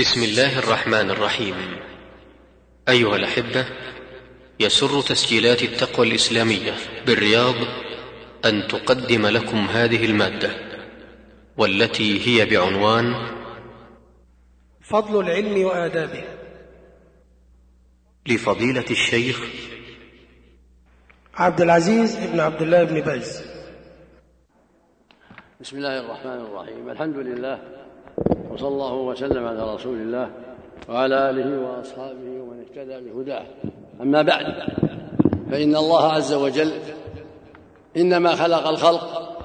بسم الله الرحمن الرحيم. أيها الأحبة يسر تسجيلات التقوى الإسلامية بالرياض أن تقدم لكم هذه المادة والتي هي بعنوان فضل العلم وآدابه. لفضيلة الشيخ عبد العزيز بن عبد الله بن باز. بسم الله الرحمن الرحيم. الحمد لله وصلى الله وسلم على رسول الله وعلى آله وأصحابه ومن اهتدى بهداه أما بعد فإن الله عز وجل إنما خلق الخلق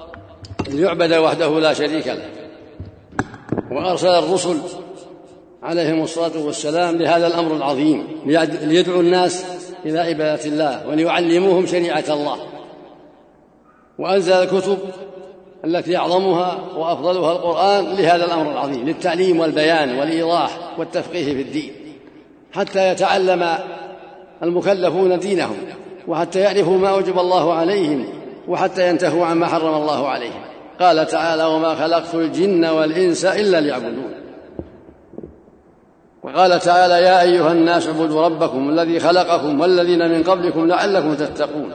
ليعبد وحده لا شريك له وأرسل الرسل عليهم الصلاة والسلام لهذا الأمر العظيم ليدعوا الناس إلى عبادة الله وليعلموهم شريعة الله. وأنزل الكتب التي اعظمها وأفضلها القرآن لهذا الأمر العظيم للتعليم والبيان والإيضاح والتفقيه في الدين حتى يتعلم المكلفون دينهم وحتى يعرفوا ما اوجب الله عليهم وحتى ينتهوا عما حرم الله عليهم. قال تعالى وما خلقت الجن والإنس إلا ليعبدون وقال تعالى يا أيها الناس اعبدوا ربكم الذي خلقكم والذين من قبلكم لعلكم تتقون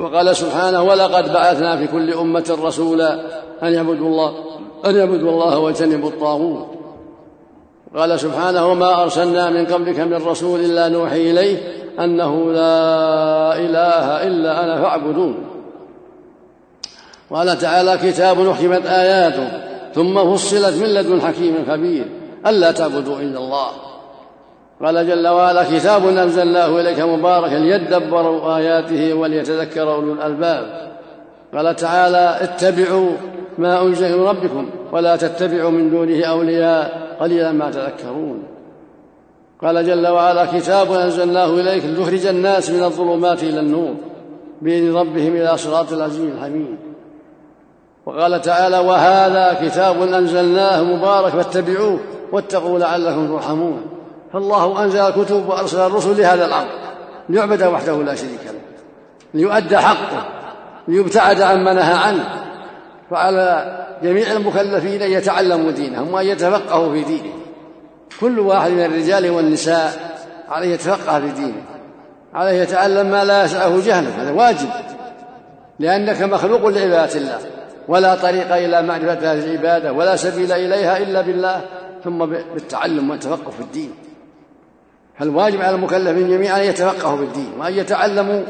وقال سبحانه ولقد بعثنا في كل أمة رسولا أن يعبدوا الله أن يعبدوا الله واجتنبوا الطاغوت. قال سبحانه وما أرسلنا من قبلك من رسول إلا نوحي إليه أنه لا إله إلا أنا فاعبدون. قال تعالى كتاب أحكمت آياته ثم فصلت من لدن حكيم خبير ألا تعبدوا إلا الله. قال جل وعلا كتاب أنزلناه إليك مباركا ليدبروا آياته وليتذكر أولو الألباب. قال تعالى اتبعوا ما أنزل من ربكم ولا تتبعوا من دونه أولياء قليلا ما تذكرون. قال جل وعلا كتاب أنزلناه إليك لتخرج الناس من الظلمات إلى النور بإذن ربهم إلى صراط العزيز الحميد. وقال تعالى وهذا كتاب أنزلناه مبارك فاتبعوه واتقوا لعلكم ترحمون. فالله أنزل الكتب وأرسل الرسل لهذا الأمر ليعبد وحده لا شريك له ليؤدى حقه ليبتعد عما نهى عنه فعلى جميع المكلفين أن يتعلموا دينهم وأن يتفقهوا في دينه كل واحد من الرجال والنساء عليه يتفقه في دينه عليه يتعلم ما لا يسعه جهله هذا واجب لأنك مخلوق لعبادة الله ولا طريق إلى معرفة هذه العبادة ولا سبيل إليها إلا بالله ثم بالتعلم والتفقه في الدين. فالواجب على المكلفين جميعا أن يتفقهوا بالدين وأن يتعلموا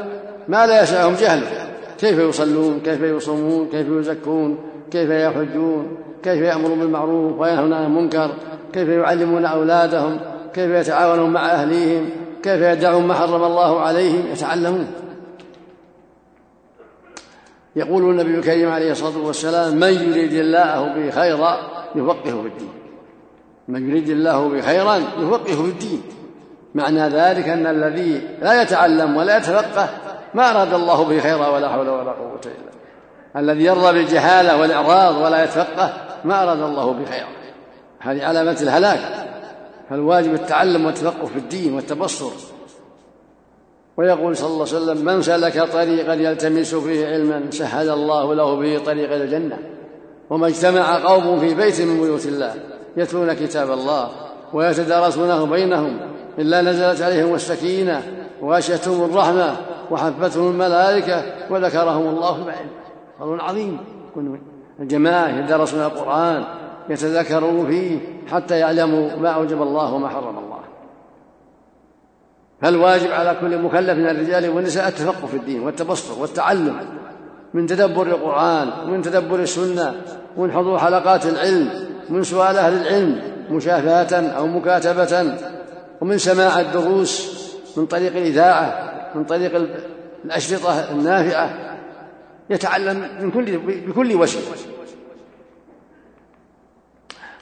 ما لا يسعهم جهله كيف يصلون؟ كيف يصومون؟ كيف يزكون؟ كيف يحجون؟ كيف يأمرون بالمعروف وينهون عن المنكر؟ كيف يعلمون أولادهم؟ كيف يتعاونون مع أهليهم؟ كيف يدعون ما حرم الله عليهم؟ يتعلمون. يقول النبي الكريم عليه الصلاة والسلام من يريد الله به خيرا يفقهه في الدين. من يريد الله به خيرا يفقهه في الدين. معنى ذلك أن الذي لا يتعلم ولا يتفقه ما أراد الله به خيرا ولا حول ولا قوة إلا الذي يرضى بالجهالة والإعراض ولا يتفقه ما أراد الله به خيرا. هذه علامة الهلاك. فالواجب التعلم والتفقه في الدين والتبصر. ويقول صلى الله عليه وسلم من سلك طريقا يلتمس فيه علما سهل الله له به طريق الجنة. وما اجتمع قوم في بيت من بيوت الله يتلون كتاب الله ويتدارسونه بينهم إلا نزلت عليهم السكينة وغشيتهم الرحمة وحفتهم الملائكة وذكرهم الله في بعيد فضل عظيم. الجماعة يدرسون القرآن يتذكرون فيه حتى يعلموا ما أوجب الله وما حرم الله. فالواجب على كل مكلف من الرجال والنساء التفقه في الدين والتبصر والتعلم من تدبر القرآن ومن تدبر السنة ومن حضور حلقات العلم من سؤال أهل العلم مشافهة أو مكاتبة ومن سماع الدروس من طريق الإذاعة من طريق الأشرطة النافعة يتعلم من كل بكل وجه.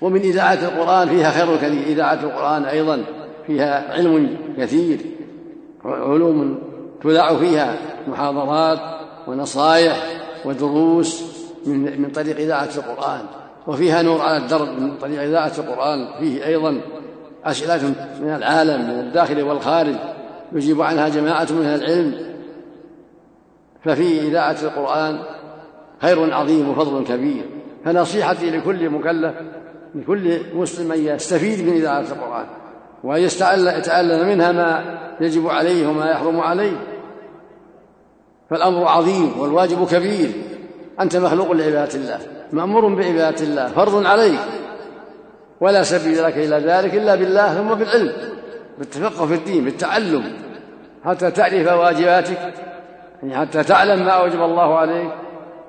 ومن إذاعة القرآن فيها خير كثير إذاعة القرآن أيضا فيها علم كثير علوم تذاع فيها محاضرات ونصائح ودروس من من طريق إذاعة القرآن. وفيها نور على الدرب من طريق إذاعة القرآن فيه أيضا أسئلة من العالم من الداخل والخارج يجيب عنها جماعة من العلم. ففي إذاعة القرآن خير عظيم وفضل كبير. فنصيحتي لكل مكلف لكل مسلم أن يستفيد من إذاعة القرآن وأن يتعلم منها ما يجب عليه وما يحرم عليه. فالأمر عظيم والواجب كبير. أنت مخلوق لعبادة الله مأمور بعبادة الله فرض عليك. ولا سبيل لك إلى ذلك إلا بالله ثم بالعلم بالتفقه في الدين بالتعلم حتى تعرف واجباتك يعني حتى تعلم ما أوجب الله عليك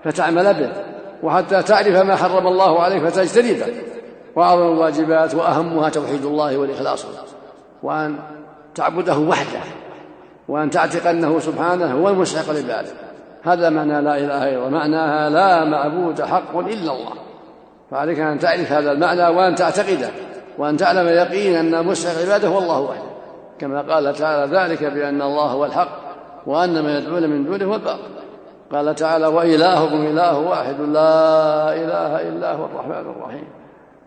فتعمل به وحتى تعرف ما حرم الله عليك فتجتنبه. وأعظم الواجبات وأهمها توحيد الله والإخلاص وأن تعبده وحده وأن تعتق أنه سبحانه هو المستحق للعبادة هذا معنى لا إله إلا الله معناها لا معبود حق إلا الله. فعليك أن تعرف هذا المعنى وأن تعتقده وأن تعلم يقينا أن مستحق العبادة هو الله وحده. كما قال تعالى ذلك بأن الله هو الحق وأن ما يدعون من دونه هو الباطل. قال تعالى وإلهكم إله واحد لا إله إلا هو الرحمن الرحيم.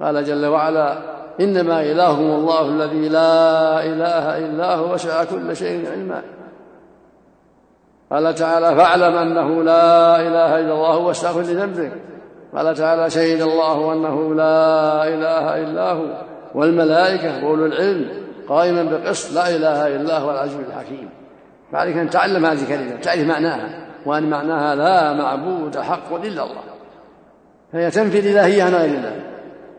قال جل وعلا إنما إلهكم الله الذي لا إله إلا هو وسع كل شيء علما. قال تعالى فاعلم أنه لا إله إلا الله واستغفر لذنبك قال تعالى شهد الله أنه لا إله إلا هو والملائكة وأولو العلم قائما بقسط لا إله إلا هو العزيز الحكيم. فعليك أن تعلم هذه الكلمة تعرف معناها وأن معناها لا معبود حق إلا الله. فهي تنفي الإلهية عن غير الله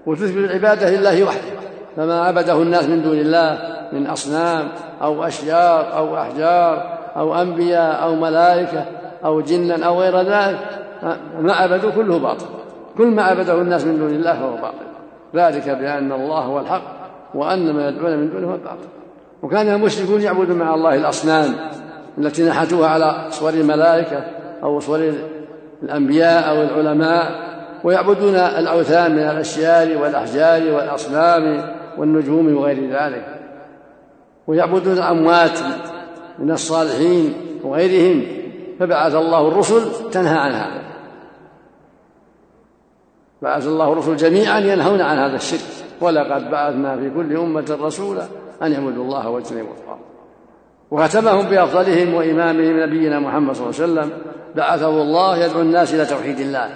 وتثبت العبادة لله وحده. فما عبده الناس من دون الله من أصنام أو أشجار أو أحجار أو أنبياء أو ملائكة أو جنا أو غير ذلك ما عبدوا كله باطل. كل ما عبده الناس من دون الله فهو باطل. ذلك بأن الله هو الحق وأن ما يدعون من دونه هو الباطل. وكان المشركون يعبدون مع الله الأصنام التي نحتوها على صور الملائكة أو صور الأنبياء أو العلماء ويعبدون الأوثان من الأشجار والأحجار والأصنام والنجوم وغير ذلك. ويعبدون الأموات من الصالحين وغيرهم فبعث الله الرسل تنهى عن هذا بعث الله الرسل جميعا ينهون عن هذا الشرك ولقد بعثنا في كل أمة رسولا أن يعبدوا الله واجتنبوا الطاغوت. وختمهم بأفضلهم وإمامهم نبينا محمد صلى الله عليه وسلم بعثه الله يدعو الناس إلى توحيد الله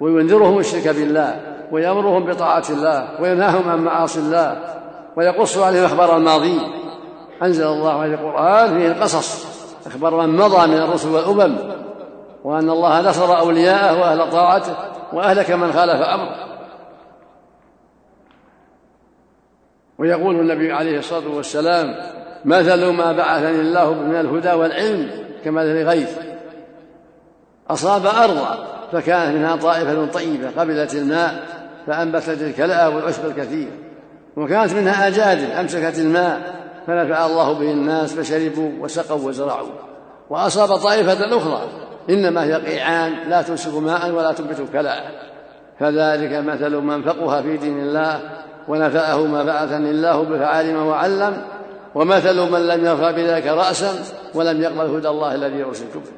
وينذرهم الشرك بالله ويأمرهم بطاعة الله وينهاهم عن معاصي الله ويقص عليهم أخبار الماضين أنزل الله عليه القرآن فيه القصص أخبار من مضى من الرسل والأمم. وأن الله نصر أولياءه وأهل طاعته وأهلك من خالف أمره. ويقول النبي عليه الصلاة والسلام مثل ما بعثني الله من الهدى والعلم كمثل غيث. أصاب أرضا فكانت منها طائفة طيبة قبلت الماء فأنبتت الكلاء والعشب الكثير. وكانت منها أجادل أمسكت الماء فنفع الله به الناس فشربوا وسقوا وزرعوا. وأصاب طائفة أخرى إنما هي قيعان لا تمسك ماء ولا تنبت كلاء فذلك مثل من فقه في دين الله ونفعه ما بعثني الله بفعالم وعلم ومثل من لم يرفع بذلك رأسا ولم يقبل هدى الله الذي أرسلت به.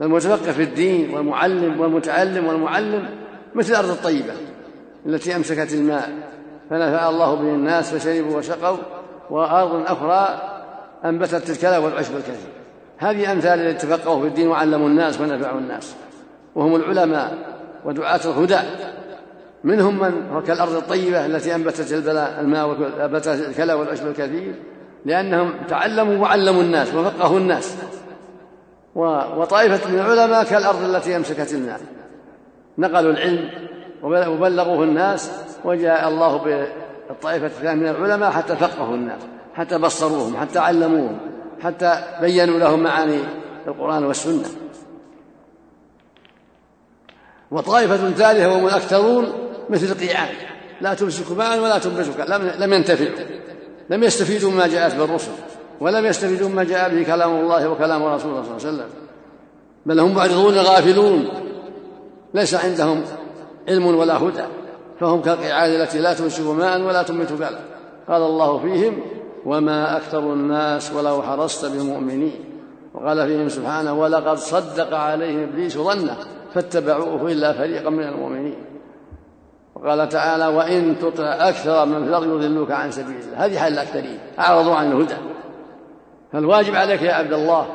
فالمتفقه في الدين والمعلم والمتعلم والمعلم مثل الأرض الطيبة التي أمسكت الماء فنفع الله به الناس فشربوا وسقوا وأرض أخرى أنبتت الكلى والعشب الكثير. هذه أمثال الذين تفقهوا في الدين وعلموا الناس ونفعوا الناس. وهم العلماء ودعاة الهدى. منهم من هو كالأرض الطيبة التي أنبتت الماء وأنبتت الكلى والعشب الكثير لأنهم تعلموا وعلموا الناس وفقهوا الناس. وطائفة من العلماء كالأرض التي أمسكت الماء. نقلوا العلم وبلغوه الناس وجاء الله بالطائفة الثانية من العلماء حتى فقهوا الناس حتى بصروهم حتى علموهم. حتى بينوا لهم معاني القرآن والسنة. وطائفة ثالثة وهم الأكثرون مثل القيعان لا تمسك ماء ولا تنبت لم ينتفعوا. لم يستفيدوا مما جاءت بالرسل ولم يستفيدوا مما جاء به كلام الله وكلام رسوله صلى الله عليه وسلم. بل هم معرضون غافلون. ليس عندهم علم ولا هدى. فهم كالقعاد التي لا تمسك ماء ولا تنبت بلا قال الله فيهم وما أكثر الناس ولو حرصت بمؤمنين وقال فيهم سبحانه ولقد صدق عليهم إبليس ظنه فاتبعوه إلا فريقا من المؤمنين. وقال تعالى وإن تطع أكثر من في الأرض يضلوك عن سبيل الله. هذه حال الأكثرين. أعرضوا عن الهدى فالواجب عليك يا عبد الله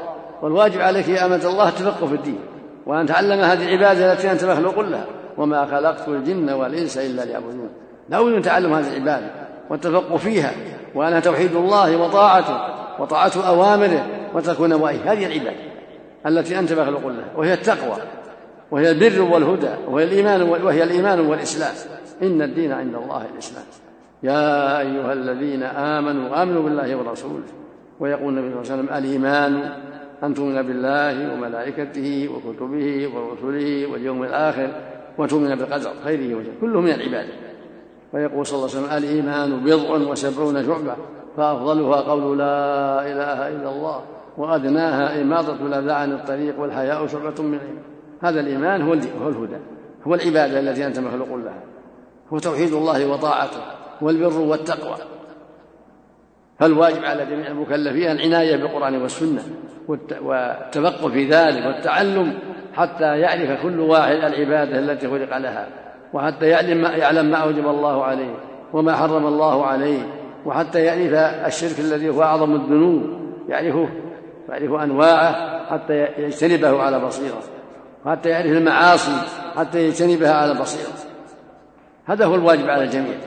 والواجب عليك يا أمة الله التفقه في الدين وأن تعلم هذه العبادة التي أنت مخلوق لها وما خلقت الجن والإنس إلا ليعبدون. لا بد من تعلم هذه العبادة والتفقه فيها. وأنها توحيد الله وطاعته وطاعة أوامره وتكون نواهيه هذه العبادة التي أنت مخلوق لها وهي التقوى وهي البر والهدى وهي الإيمان وهي الإيمان والإسلام. إن الدين عند الله الإسلام. يا أيها الذين آمنوا آمنوا بالله ورسوله ويقول النبي صلى الله عليه وسلم الإيمان أن تؤمن بالله وملائكته وكتبه ورسله واليوم الآخر وتؤمن بالقدر خيره وشره. كله من العبادة. ويقول صلى الله عليه وسلم الإيمان بضع وسبعون شعبة فأفضلها قول لا إله إلا الله وأدناها إماطة الأذى عن الطريق والحياء شعبة من الإيمان هذا الإيمان هو الهدى هو العبادة التي أنت مخلوق لها هو توحيد الله وطاعته والبر والتقوى. فالواجب على جميع المكلفين العناية بالقرآن والسنة والتفقه في ذلك والتعلم حتى يعرف كل واحد العبادة التي خلق لها. وحتى يعلم ما, يعلم ما أوجب الله عليه وما حرم الله عليه وحتى يعرف الشرك الذي هو أعظم الذنوب يعرفه يعرف أنواعه حتى يجتنبه على بصيرة وحتى يعرف المعاصي حتى يجتنبها على بصيرة. هذا هو الواجب على الجميع.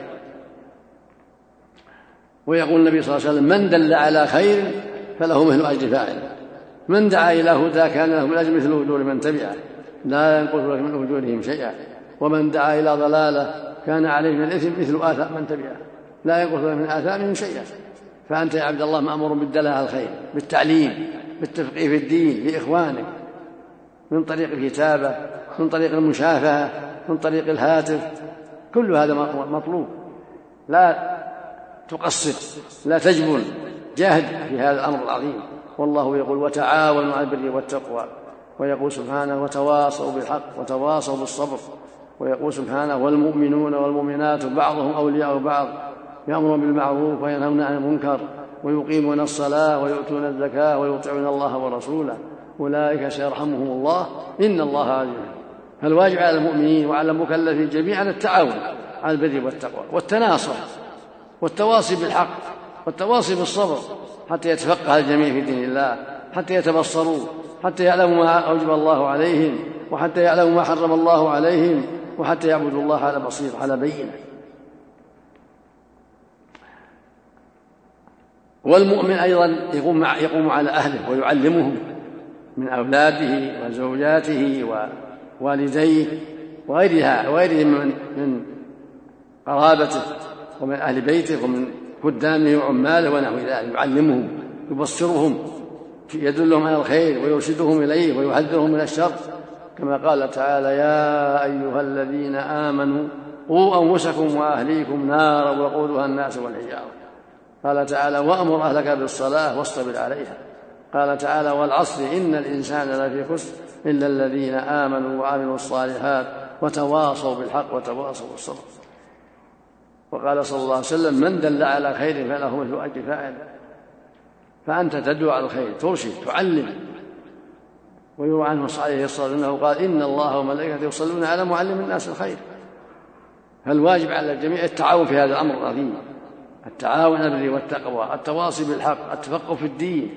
ويقول النبي صلى الله عليه وسلم من دل على خير فله مثل أجر فاعله من دعا إلى هدى كان له من أجر مثل أجور من تبعه لا ينقص من أجورهم شيئا. ومن دعا إلى ضلالة كان عليه من الإثم مثل آثام من تبعه. لا ينقص من آثامهم شيئا فأنت يا عبد الله مأمور بالدلالة على الخير بالتعليم بالتفقيه في الدين لإخوانك من طريق الكتابة من طريق المشافهة من طريق الهاتف. كل هذا مطلوب. لا تقصر لا تجبن. جاهد في هذا الأمر العظيم. والله يقول وتعاونوا على البر والتقوى. ويقول سبحانه وتواصوا بالحق وتواصوا بالصبر. ويقول سبحانه والمؤمنون والمؤمنات بعضهم أولياء بعض يأمرون بالمعروف وينهون عن المنكر ويقيمون الصلاة ويؤتون الزكاة ويطيعون الله ورسوله. أولئك سيرحمهم الله. إن الله عزيز فالواجب على المؤمنين وعلى المكلفين جميعا التعاون على البر والتقوى والتناصر والتواصي بالحق والتواصي بالصبر حتى يتفقه الجميع في دين الله حتى يتبصروا حتى يعلموا ما أوجب الله عليهم وحتى يعلموا ما حرم الله عليهم. وحتى يعبدوا الله على بصير على بينة. والمؤمن أيضا يقوم مع يقوم على أهله ويعلمهم من أولاده وزوجاته ووالديه وغيرها وغيرهم من من قرابته ومن أهل بيته ومن خدامه وعماله ونحو ذلك يعلمهم يبصرهم يدلهم على الخير ويرشدهم إليه ويحذرهم من الشر. كما قال تعالى يا أيها الذين آمنوا قوا أنفسكم وأهليكم نارا وقودها الناس والحجارة. قال تعالى وأمر أهلك بالصلاة واصطبر عليها. قال تعالى والعصر إن الإنسان لفي خسر إلا الذين آمنوا وعملوا الصالحات وتواصوا بالحق وتواصوا بالصبر. وقال صلى الله عليه وسلم من دل على خير فله مثل أجر فاعل. فأنت تدعو على الخير ترشد تعلم. ويروى عنه عليه الصلاة والسلام أنه قال إن الله وملائكته يصلون على معلم الناس الخير. فالواجب على الجميع التعاون في هذا الأمر العظيم. التعاون البر والتقوى التواصي بالحق التفقه في الدين.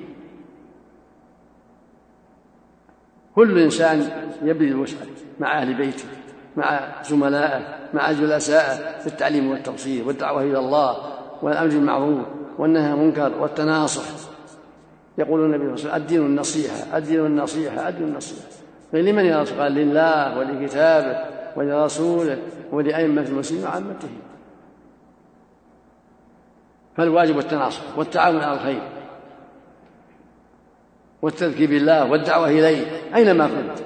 كل إنسان يبذل وسعه مع أهل بيته مع زملائه مع جلسائه في التعليم والتوصيل والدعوة إلى الله والأمر بالمعروف والنهي عن المنكر والتناصح. يقول النبي صلى الله عليه وسلم الدين النصيحة الدين النصيحة الدين النصيحة. لمن يا رسول قال لله ولكتابه ولرسوله ولأئمة المسلمين وعامتهم فالواجب التناصح والتعاون على الخير والتذكير بالله والدعوة إليه أينما كنت.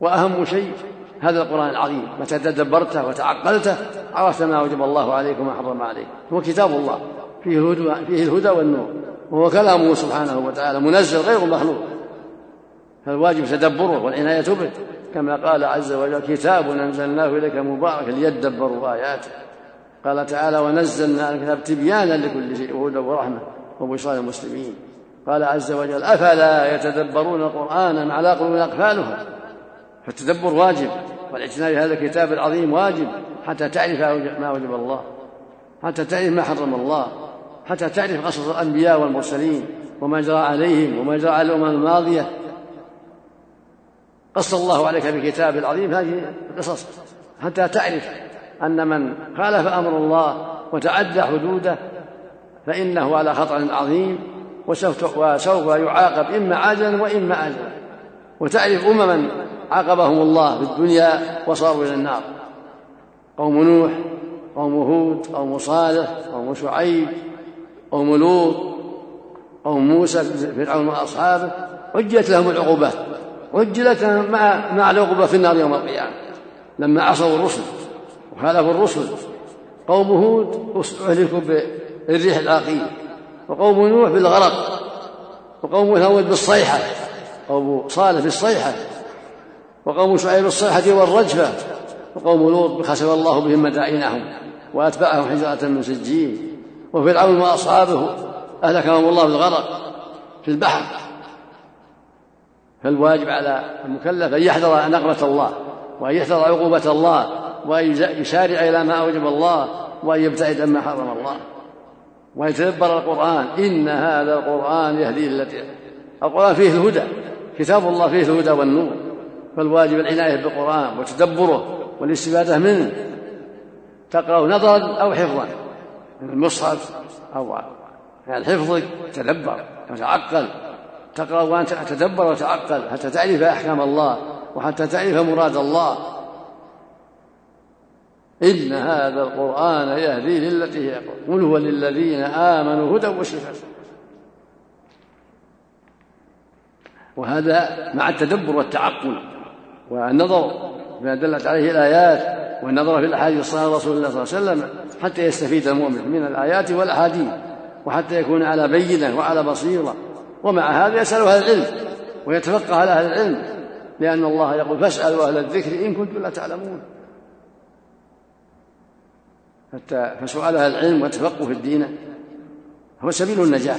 وأهم شيء هذا القرآن العظيم متى تدبرته وتعقلته عرفت ما أوجب الله عليك وما حرم عليك هو كتاب الله فيه فيه الهدى والنور. وهو كلامه سبحانه وتعالى منزل غير مخلوق. فالواجب تدبره والعناية به. كما قال عز وجل كتاب أنزلناه إليك مبارك ليدبروا آياته. قال تعالى ونزلنا الكتاب تبيانا لكل شيء وهدى ورحمة وبشرى للمسلمين قال عز وجل أفلا يتدبرون القرآن على قلوب أقفالها فالتدبر واجب والاعتناء بهذا الكتاب العظيم واجب حتى تعرف ما وجب الله حتى تعرف ما حرم الله. حتى تعرف قصص الأنبياء والمرسلين وما جرى عليهم وما جرى على الأمم الماضية. قص الله عليك بكتاب العظيم. هذه القصص حتى تعرف أن من خالف أمر الله وتعدى حدوده فإنه على خطر عظيم وسوف, وسوف يعاقب إما عاجلا وإما آجلا. وتعرف أمما عاقبهم الله في الدنيا وصاروا إلى النار. قوم نوح قوم هود قوم صالح قوم شعيب قوم لوط قوم موسى فرعون واصحابه عجلت لهم العقوبات عجلت مع مع العقوبة في النار يوم القيامة لما عصوا الرسل وخالفوا الرسل. قوم هود أهلكوا بالريح العاقيه وقوم نوح بالغرق وقوم ثمود بالصيحة قوم صالح بالصيحة وقوم شعيب بالصيحة والرجفة وقوم لوط بخسف الله بهم مدائنهم وأتبعهم حجارة من سجين. وفرعون واصحابه اهلكهم الله بالغرق في البحر. فالواجب على المكلف أن يحذر نقمه الله وأن يحذر عقوبة الله وأن يسارع إلى ما أوجب الله وأن يبتعد عما حرم الله. وأن يتدبر القرآن إن هذا القرآن يهدي التي القرآن فيه الهدى كتاب الله فيه الهدى والنور. فالواجب العناية بالقرآن وتدبره والاستفادة منه. تقرا نظرا أو حفظا. المصحف أو يعني حفظك تدبر وتعقل. تقرأ وأنت تتدبر وتعقل. حتى تعرف أحكام الله وحتى تعرف مراد الله. إن هذا القرآن يهدي للتي هي قل هو للذين آمنوا هدى وشفاء. وهذا مع التدبر والتعقل والنظر بما دلت عليه الآيات. والنظر في الأحاديث الصحيحة رسول الله صلى الله عليه وسلم حتى يستفيد المؤمن من الآيات والأحاديث وحتى يكون على بينة وعلى بصيرة. ومع هذا يسأل أهل العلم ويتفقه على أهل العلم لأن الله يقول فاسألوا أهل الذكر إن كنتم لا تعلمون. حتى فسؤال أهل العلم والتفقه في الدين هو سبيل النجاة.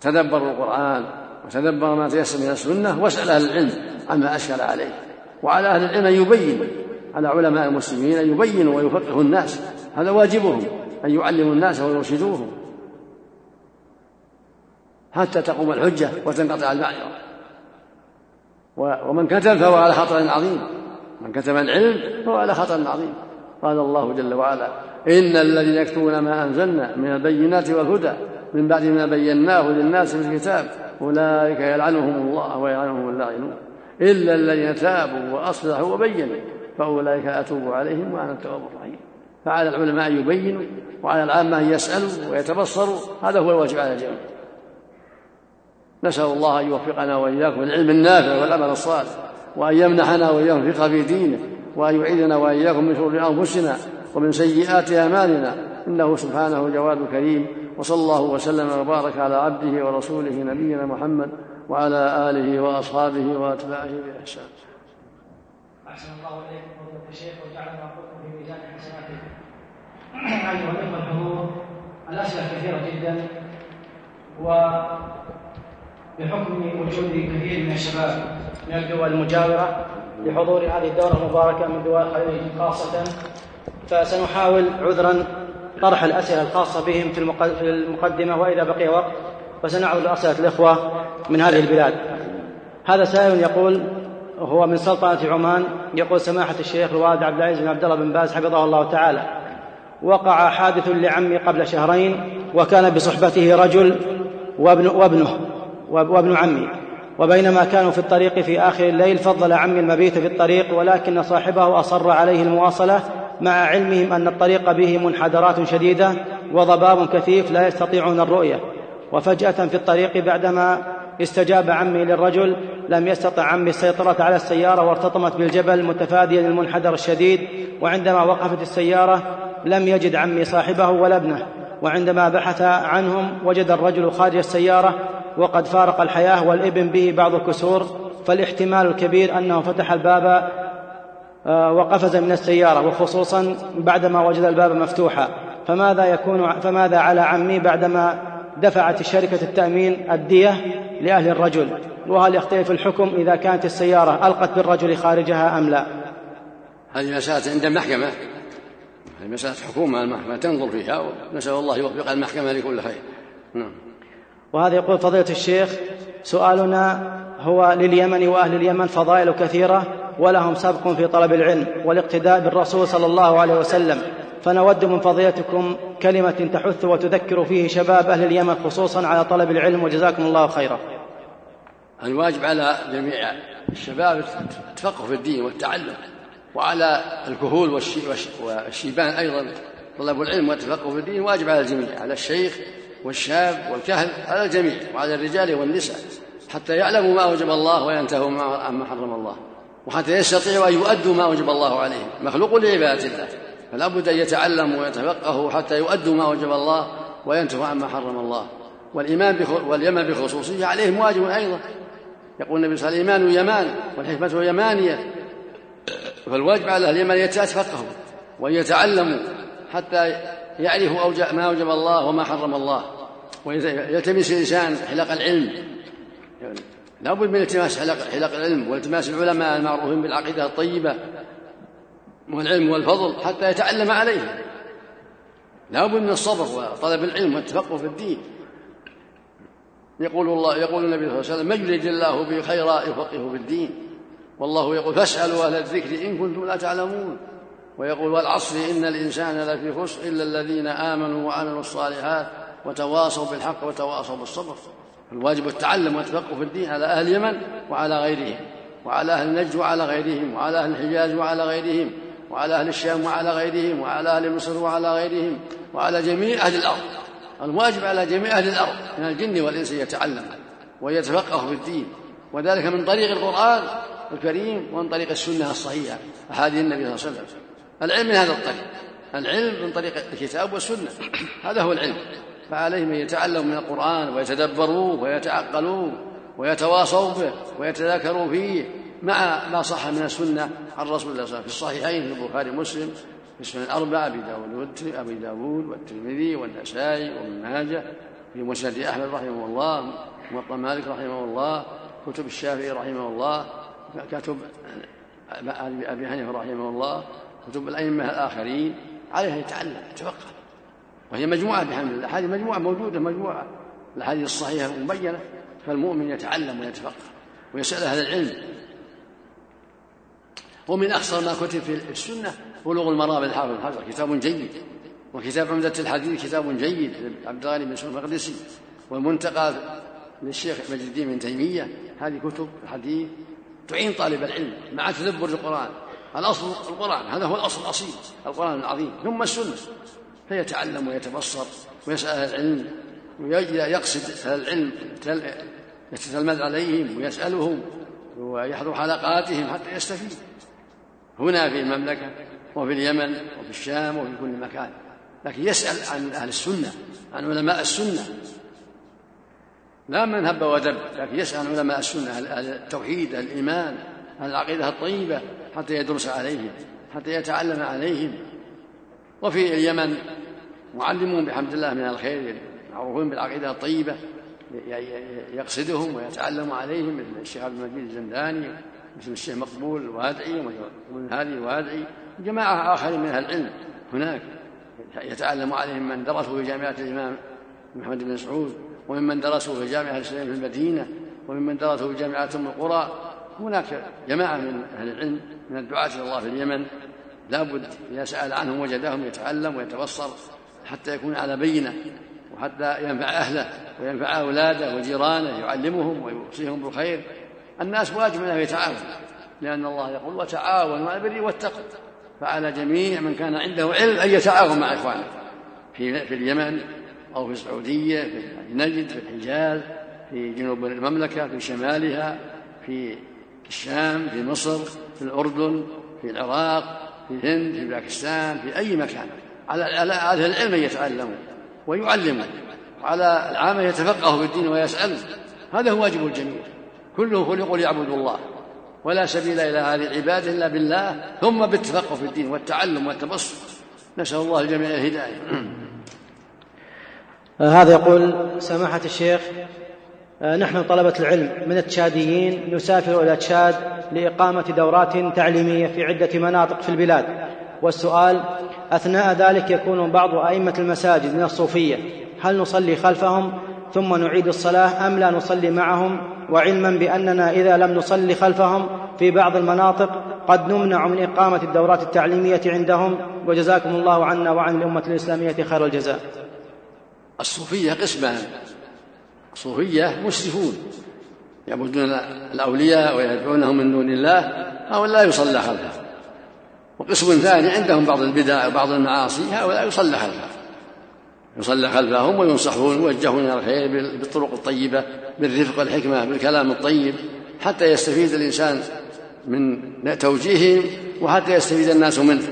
تدبروا القرآن وتدبر ما تيسر من السنة واسأل أهل العلم عما أشكل عليه. وعلى أهل العلم أن يبين على علماء المسلمين أن يبينوا ويفقهوا الناس. هذا واجبهم أن يعلموا الناس ويرشدوهم. حتى تقوم الحجة وتنقطع المعذرة ومن كتب فهو على خطر عظيم. من كتب العلم فهو على خطر عظيم. قال الله جل وعلا إن الذين يكتبون ما أنزلنا من البينات والهدى من بعد ما بيناه للناس في الكتاب أولئك يلعنهم الله ويلعنهم اللاعنون إلا الذين تابوا وأصلحوا وبينوا فأولئك أتوب عليهم وأنا التواب الرحيم. فعلى العلماء أن يبينوا وعلى العامة أن يسألوا ويتبصروا هذا هو الواجب على الجميع. نسأل الله أن يوفقنا وإياكم للعلم النافع والعمل الصالح وأن يمنحنا وإياكم الفقه في دينه وأن يعيذنا وإياكم من شرور أنفسنا ومن سيئات أعمالنا. إنه سبحانه جواد كريم وصلى الله وسلم وبارك على عبده ورسوله نبينا محمد وعلى آله وأصحابه وأتباعه بإحسان. أحسن الله إليكم فضيلة الشيخ وجعل ما قلتم في ميزان حسناتكم أيها الإخوة الحضور الأسئلة كثيرة جدا وبحكم وجود كثير من الشباب من الدول المجاورة لحضور هذه الدورة المباركة من دول الخليج خاصة فسنحاول عذرا طرح الأسئلة الخاصة بهم في المقدمة وإذا بقي وقت فسنعرض أسئلة الإخوة من هذه البلاد. هذا سائل يقول هو من سلطنة عمان يقول سماحة الشيخ الوالد عبد العزيز بن عبد الله بن باز حفظه الله تعالى. وقع حادث لعمي قبل شهرين وكان بصحبته رجل وابن وابنه وابن عمي. وبينما كانوا في الطريق في آخر الليل فضل عمي المبيت في الطريق ولكن صاحبه أصر عليه المواصلة مع علمهم أن الطريق به منحدرات شديدة وضباب كثيف لا يستطيعون الرؤية. وفجأة في الطريق بعدما استجاب عمي للرجل لم يستطع عمي السيطرة على السيارة وارتطمت بالجبل متفاديا المنحدر الشديد وعندما وقفت السيارة لم يجد عمي صاحبه ولا ابنه. وعندما بحث عنهم وجد الرجل خارج السيارة وقد فارق الحياة والابن به بعض الكسور. فالاحتمال الكبير أنه فتح الباب آه، وقفز من السيارة وخصوصا بعدما وجد الباب مفتوحا. فماذا يكون فماذا على عمي بعدما دفعت شركة التأمين الدية لأهل الرجل وهل يختلف الحكم إذا كانت السيارة ألقت بالرجل خارجها أم لا؟ هذه مسألة عند المحكمة. هذه مسألة حكومة المحكمة تنظر فيها ونسأل الله يوفق المحكمة لكل خير. نعم. وهذا يقول فضيلة الشيخ سؤالنا هو لليمن وأهل اليمن فضائل كثيرة ولهم سبق في طلب العلم والاقتداء بالرسول صلى الله عليه وسلم. فنود من فضيلتكم كلمة تحث وتذكر فيه شباب أهل اليمن خصوصا على طلب العلم وجزاكم الله خيرا. الواجب على جميع الشباب التفقه في الدين والتعلم وعلى الكهول والشيبان أيضا طلب العلم والتفقه في الدين واجب على الجميع على الشيخ والشاب والكهل على الجميع وعلى الرجال والنساء حتى يعلموا ما وجب الله وينتهوا عما حرم الله وحتى يستطيعوا أن يؤدوا ما وجب الله عليهم. مخلوق لعبادة الله. فلا بد أن يتعلموا ويتفقهوا حتى يؤدوا ما وجب الله وينتهوا عما حرم الله. والإيمان واليمن بخصوصية عليهم واجب أيضا. يقول النبي صلى الله عليه وسلم الإيمان يمان والحكمة يمانية. فالواجب على أهل اليمن أن يتفقهوا وأن يتعلموا حتى يعرفوا ما أوجب الله وما حرم الله. ويلتمس الإنسان حلق العلم يعني لا بد من التماس حلق, حلق العلم والتماس العلماء المعروفين بالعقيدة الطيبة. والعلم والفضل حتى يتعلم عليه. لا بد من الصبر وطلب العلم والتفقه في الدين. يقول الله يقول النبي صلى الله عليه وسلم من يريد الله به خيرا يفقهه في الدين. والله يقول فاسألوا أهل الذكر إن كنتم لا تعلمون. ويقول والعصر إن الإنسان لفي خسر إلا الذين آمنوا وعملوا الصالحات وتواصوا بالحق وتواصوا بالصبر. الواجب التعلم والتفقه في الدين على أهل اليمن وعلى غيرهم وعلى أهل النجد وعلى غيرهم وعلى أهل الحجاز وعلى غيرهم. وعلى أهل الشام وعلى غيرهم وعلى أهل مصر وعلى غيرهم وعلى جميع أهل الأرض. الواجب على جميع أهل الأرض من الجن والإنس يتعلم ويتفقه في الدين. وذلك من طريق القرآن الكريم ومن طريق السنة الصحيحة أحاديث النبي صلى الله عليه وسلم. العلم من هذا الطريق. العلم من طريق الكتاب والسنة. هذا هو العلم. فعليهم أن يتعلموا من القرآن ويتدبروه ويتعقلوه ويتواصوا به ويتذاكروا فيه مع ما صح من السنة عن رسول الله صلى الله عليه وسلم في الصحيحين في البخاري ومسلم في السنن الأربعة أبي داود أبي داود والترمذي والنسائي وابن ماجه في مسند أحمد رحمه الله موطأ مالك رحمه الله كتب الشافعي رحمه الله كتب أبي حنيفة رحمه الله كتب الأئمة الآخرين عليها يتعلم يتفقه. وهي مجموعة بحمد الله. هذه مجموعة موجودة مجموعة. الأحاديث الصحيحة المبينة فالمؤمن يتعلم ويتفقه ويسأل أهل العلم. ومن أخصر ما كتب في السنة بلوغ المرام للحافظ الحجر كتاب جيد. وكتاب عمدة الحديث كتاب جيد. لعبد الغني بن سليم المقدسي. والمنتقى للشيخ مجد الدين بن تيمية. هذه كتب الحديث تعين طالب العلم مع تدبر القرآن. الأصل القرآن هذا هو الأصل الأصيل القرآن العظيم. ثم السنة. فيتعلم ويتبصر ويسأل العلم ويقصد العلم يتتلمذ عليهم ويسألهم ويحضر حلقاتهم حتى يستفيد. هنا في المملكة وفي اليمن وفي الشام وفي كل مكان. لكن يسأل عن أهل السنة عن علماء السنة. لا من هب ودب لكن يسأل عن علماء السنة أهل التوحيد أهل الإيمان أهل العقيدة الطيبة حتى يدرس عليهم حتى يتعلم عليهم. وفي اليمن معلمون بحمد الله من الخير معروفون بالعقيدة الطيبة يقصدهم ويتعلم عليهم مثل الشيخ عبد المجيد الزنداني مثل الشيخ مقبول الوادعي وابن هادي الوادعي وجماعة آخرين من أهل العلم هناك يتعلم عليهم من درسوا في جامعة الإمام محمد بن سعود وممن درسوا في جامعة الإسلام في المدينة وممن درسوا في جامعة أم القرى. هناك جماعة من أهل العلم من الدعاة إلى الله في اليمن لابد إذا سأل عنهم وجدهم يتعلم ويتبصر حتى يكون على بينة وحتى ينفع أهله وينفع أولاده وجيرانه يعلمهم ويوصيهم بالخير. الناس واجب أنه يتعاون لأن الله يقول وتعاونوا على البر والتقوى فعلى جميع من كان عنده علم أن يتعاون مع إخوانه في في اليمن أو في السعودية في نجد في الحجاز في جنوب المملكة في شمالها في الشام في مصر في الأردن في العراق في الهند في باكستان في أي مكان على أهل العلم يتعلموا ويعلموا وعلى العامة يتفقهوا في الدين ويسألوا هذا هو واجب الجميع. كلهم خلقوا ليعبدوا الله. ولا سبيل إلى هذه العبادة إلا بالله. ثم بالتفقه في الدين والتعلم والتبصر. نسأل الله الجميع الهداية. هذا يقول سماحة الشيخ آه، نحن طلبة العلم من التشاديين نسافر إلى تشاد لإقامة دورات تعليمية في عدة مناطق في البلاد. والسؤال أثناء ذلك يكون بعض أئمة المساجد من الصوفية. هل نصلي خلفهم ثم نعيد الصلاة أم لا نصلي معهم وعلما بأننا إذا لم نصلي خلفهم في بعض المناطق قد نمنع من إقامة الدورات التعليمية عندهم وجزاكم الله عنا وعن الأمة الإسلامية خير الجزاء. الصوفية قسمان. صوفية مسرفون. يعبدون الأولياء ويدعونهم من دون الله هؤلاء لا يصلى خلفهم. وقسم ثاني عندهم بعض البدع وبعض المعاصي هؤلاء يصلى خلفهم. يصلى خلفهم وينصحون ويوجهون إلى الخير بالطرق الطيبة. بالرفق والحكمة بالكلام الطيب حتى يستفيد الإنسان من توجيههم وحتى يستفيد الناس منه.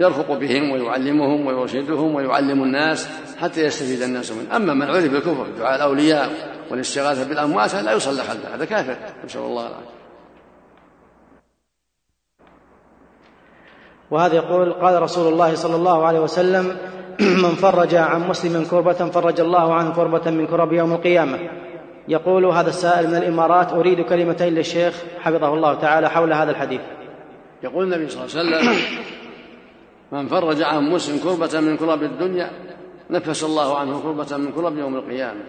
يرفق بهم ويعلمهم ويرشدهم ويعلم الناس حتى يستفيد الناس منه. أما من عرف بالكفر دعاء الأولياء والاستغاثة بالأموات لا يصلى خلفه هذا كافر نسأل الله العافية. وهذا يقول قال رسول الله صلى الله عليه وسلم من فرج عن مسلم كربة فرج الله عنه كربة من كرب يوم القيامة. يقول هذا السائل من الإمارات أريد كلمتين للشيخ حفظه الله تعالى حول هذا الحديث. يقول النبي صلى الله عليه وسلم من فرج عن مسلم كربة من كرب الدنيا نفس الله عنه كربة من كرب يوم القيامة.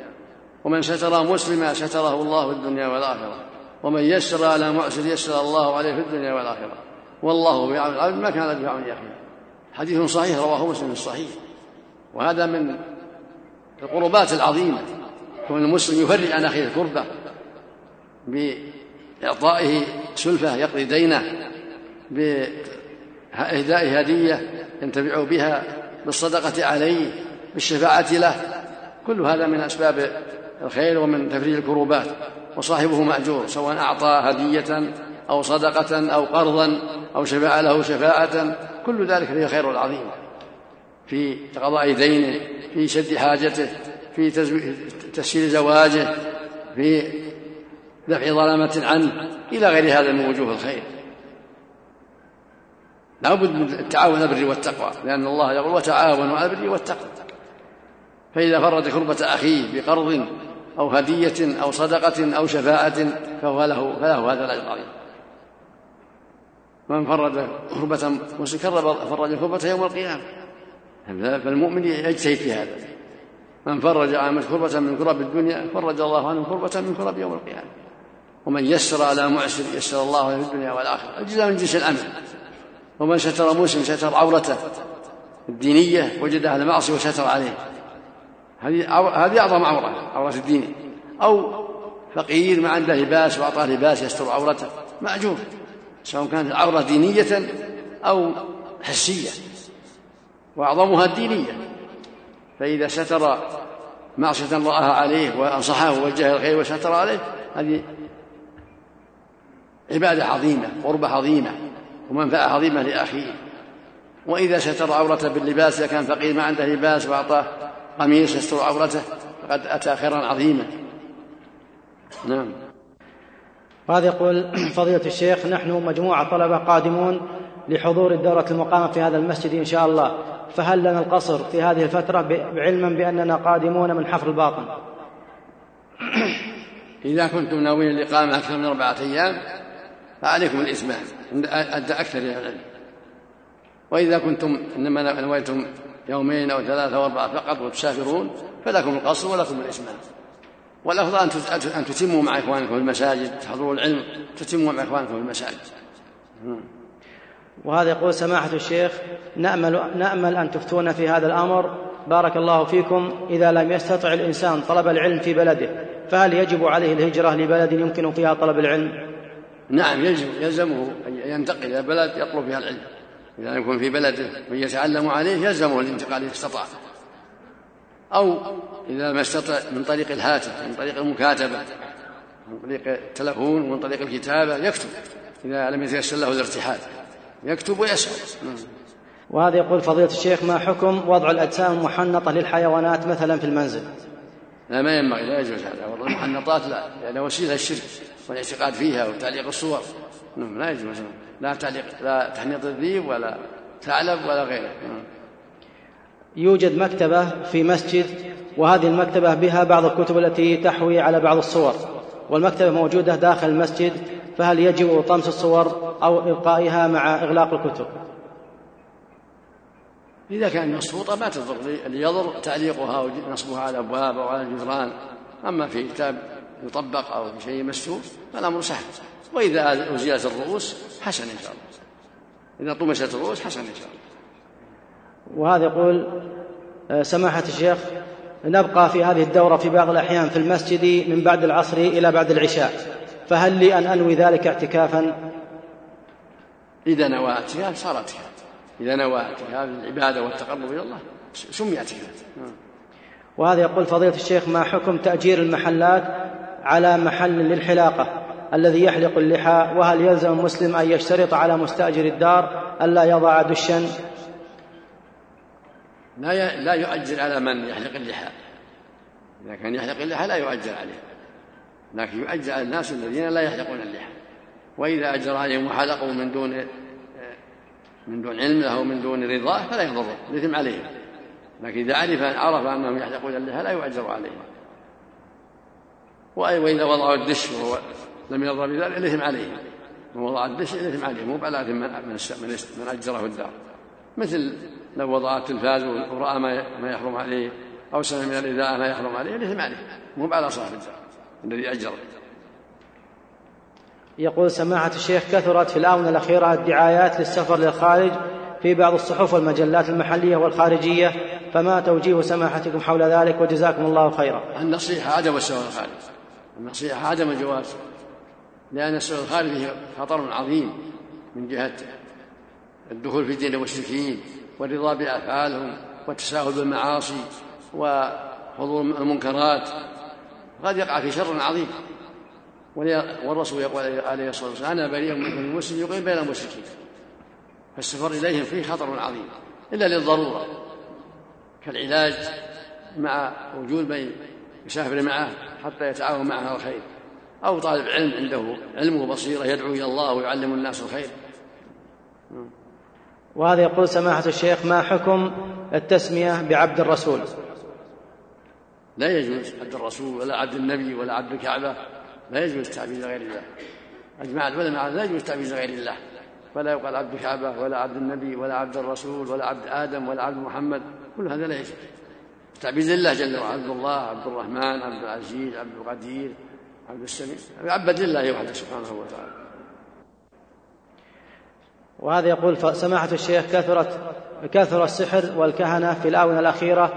ومن ستر مسلما ستره الله في الدنيا والآخرة. ومن يسر على معسر يسر الله عليه في الدنيا والآخرة. والله بعون العبد ما كان بعون أخيه حديث صحيح رواه مسلم الصحيح وهذا من القربات العظيمة. كون المسلم يفرج عن أخيه الكربة بإعطائه سلفة يقضي دينه بإهداء هدية ينتفع بها بالصدقة عليه بالشفاعة له. كل هذا من أسباب الخير ومن تفريج الكروبات. وصاحبه مأجور سواء أعطى هدية أو صدقة أو قرضا أو شفع له شفاعة كل ذلك فيه خير عظيم. في قضاء دينه في سد حاجته في تسهيل زواجه في دفع ظلامة عنه إلى غير هذا من وجوه الخير. لا بد من التعاون البر والتقوى لأن الله يقول وتعاونوا على البر والتقوى. فإذا فرد كربة أخيه بقرض أو هدية أو صدقة أو شفاعة فهو له فله هذا الأجر العظيم. من فرد كربة مسلم فرج كربة يوم القيامة. فالمؤمن يجتهد في هذا. من فرج عن كربة من كرب الدنيا فرج الله عنه كربة من كرب يوم القيامة. ومن يسر على معسر يسر الله في الدنيا والآخرة. الجزاء من جنس العمل ومن ستر مسلم ستر عورته الدينية وجد أهل المعصية وستر عليه. هذه هذه أعظم عورة عورة الدين. أو فقير ما عنده لباس وأعطاه لباس يستر عورته. مأجور. سواء كانت العورة دينية أو حسية. وأعظمها الدينية. فإذا ستر معصية رآها عليه وأنصحه ووجه الخير وستر عليه هذه عبادة عظيمة قربة عظيمة ومنفعة عظيمة لأخيه. وإذا ستر عورته باللباس إذا كان فقير ما عنده لباس وأعطاه قميص يستر عورته فقد أتى خيرا عظيما. نعم. وهذا يقول فضيلة الشيخ نحن مجموعة طلبة قادمون لحضور الدورة المقامة في هذا المسجد إن شاء الله. فهل لنا القصر في هذه الفترة علما بأننا قادمون من حفر الباطن؟ إذا كنتم ناويين الإقامة أكثر من أربعة أيام فعليكم الإتمام عند أكثر العلم. وإذا كنتم إنما نويتم يومين أو ثلاثة وأربعة فقط وتسافرون فلكم القصر ولكم الإتمام والأفضل أن تتموا مع إخوانكم في المساجد تحضروا العلم تتموا مع إخوانكم في المساجد. وهذا يقول سماحة الشيخ نأمل, نأمل أن تفتونا في هذا الأمر. بارك الله فيكم. إذا لم يستطع الإنسان طلب العلم في بلده فهل يجب عليه الهجرة لبلد يمكن فيها طلب العلم؟ نعم يجب يلزمه أن ينتقل إلى بلد يطلب فيها العلم. إذا يكون في بلده من يتعلم عليه يلزمه الانتقال إذا استطاع. أو إذا ما استطع من طريق الهاتف من طريق المكاتبة من طريق التلفون ومن طريق الكتابة يكتب إذا لم يتيسر له الارتحال. يكتب ويسأل وهذا يقول فضيلة الشيخ ما حكم وضع الأجسام المحنطة للحيوانات مثلا في المنزل؟ لا ما ينبغي لا يجوز هذا. وضع المحنطات لا لأنه وسيلة الشرك والاعتقاد فيها وتعليق الصور. نعم لا يجوز. لا تعليق لا تحنيط الذيب ولا ثعلب ولا غيره. نعم. يوجد مكتبة في مسجد وهذه المكتبة بها بعض الكتب التي تحوي على بعض الصور. والمكتبة موجودة داخل المسجد فهل يجب طمس الصور أو إبقائها مع إغلاق الكتب؟ إذا كان مسقوطة ما تضر. ليضر تعليقها ونصبها على الأبواب أو على الجدران أما في كتاب يطبق أو في شيء مسجور فالأمر سهل. وإذا أزيلت الرؤوس حسن إن شاء الله. إذا طمست الرؤوس حسن إن شاء الله. وهذا يقول آه، سماحة الشيخ نبقى في هذه الدورة في بعض الأحيان في المسجد من بعد العصر إلى بعد العشاء. فهل لي أن أنوي ذلك اعتكافا؟ إذا نوى اعتكاف صار اعتكاف. إذا نوى اعتكاف العبادة والتقرب إلى الله سمي اعتكاف. وهذا يقول فضيلة الشيخ ما حكم تأجير المحلات على محل للحلاقة الذي يحلق اللحى؟ وهل يلزم المسلم أن يشترط على مستأجر الدار ألا يضع دشا؟ لا لا يؤجر على من يحلق اللحى. إذا كان يحلق اللحى لا يؤجر عليه. لكن يؤجر الناس الذين لا يحلقون اللحى وإذا أجر عليهم وحلقوا من دون من دون علم له ومن دون رضاه فلا يضره الإثم عليهم. لكن إذا عرف عرف أنهم يحلقون اللحى لا يؤجر عليهم. وإذا وضعوا الدش وهو لم يرضى بذلك الإثم عليهم. من وضع الدش الإثم عليه مو على من من من أجره الدار. مثل لو وضع التلفاز ورأى ما يحرم عليه أو سمع من الإذاعة ما يحرم عليه الإثم عليه مو على صاحب الدار. الذي أجره يقول سماحة الشيخ كثرت في الآونة الأخيرة الدعايات للسفر للخارج في بعض الصحف والمجلات المحلية والخارجية فما توجيه سماحتكم حول ذلك وجزاكم الله خيرا. النصيحة عدم السفر الخارج. النصيحة عدم الجواز. لأن السفر الخارج فيه خطر عظيم من جهة الدخول في دين المشركين والرضا بأفعالهم والتساهل بالمعاصي وحضور المنكرات قد يقع في شر عظيم. والرسول يقول عليه الصلاة والسلام أنا بريء من المسلم يقيم بين المشركين. فالسفر إليهم فيه خطر عظيم إلا للضرورة كالعلاج مع وجود من يسافر معه حتى يتعاون معه الخير أو طالب علم عنده علم وبصيره يدعو إلى الله ويعلم الناس الخير. وهذا يقول سماحة الشيخ ما حكم التسمية بعبد الرسول؟ لا يجوز عبد الرسول ولا عبد النبي ولا عبد الكعبة لا يجوز تعبيد غير الله. أجمع العلماء لا يجوز تعبيد غير الله. فلا يقال عبد الكعبة ولا عبد النبي ولا عبد الرسول ولا عبد آدم ولا عبد محمد كل هذا لا يجوز. تعبيد لله جل وعلا عبد الله عبد الرحمن عبد العزيز عبد القدير عبد السميع يعبد لله وحده سبحانه وتعالى. وهذا يقول سماحة الشيخ كثرت كثر السحر والكهنة في الآونة الأخيرة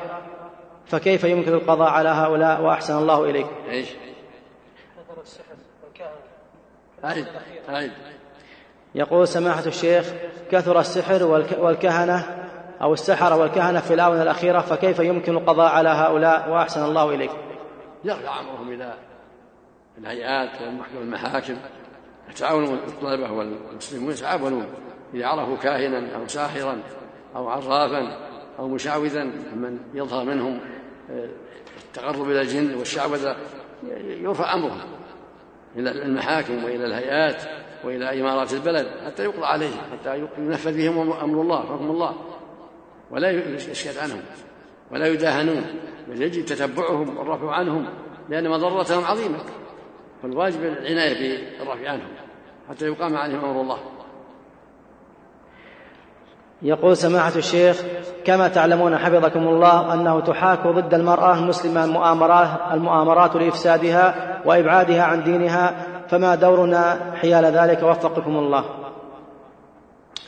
فكيف يمكن القضاء على هؤلاء وأحسن الله إليك؟ إيش؟ أعد أعد يقول سماحة الشيخ كثر السحر والكهنة أو السحرة والكهنة في الآونة الأخيرة فكيف يمكن القضاء على هؤلاء وأحسن الله إليك؟ يرفع أمرهم إلى الهيئات والمحاكم. يتعاون الطلبة والمسلمون يتعاونون إذا عرفوا كاهنا أو ساحرا أو عرافا. أو مشعوذا من يظهر منهم آه، التقرب إلى الجن والشعوذة يرفع أمرهم إلى المحاكم وإلى الهيئات وإلى إمارات البلد حتى يقضى عليهم حتى ينفذ بهم أمر الله حكم الله. ولا يسكت عنهم ولا يداهنون بل يجب تتبعهم والرفع عنهم لأن مضرتهم عظيمة. فالواجب العناية بالرفع عنهم حتى يقام عليهم أمر الله. يقول سماحة الشيخ كما تعلمون حفظكم الله أنه تحاك ضد المرأة المسلمة المؤامرات, المؤامرات لإفسادها وإبعادها عن دينها فما دورنا حيال ذلك؟ وفقكم الله.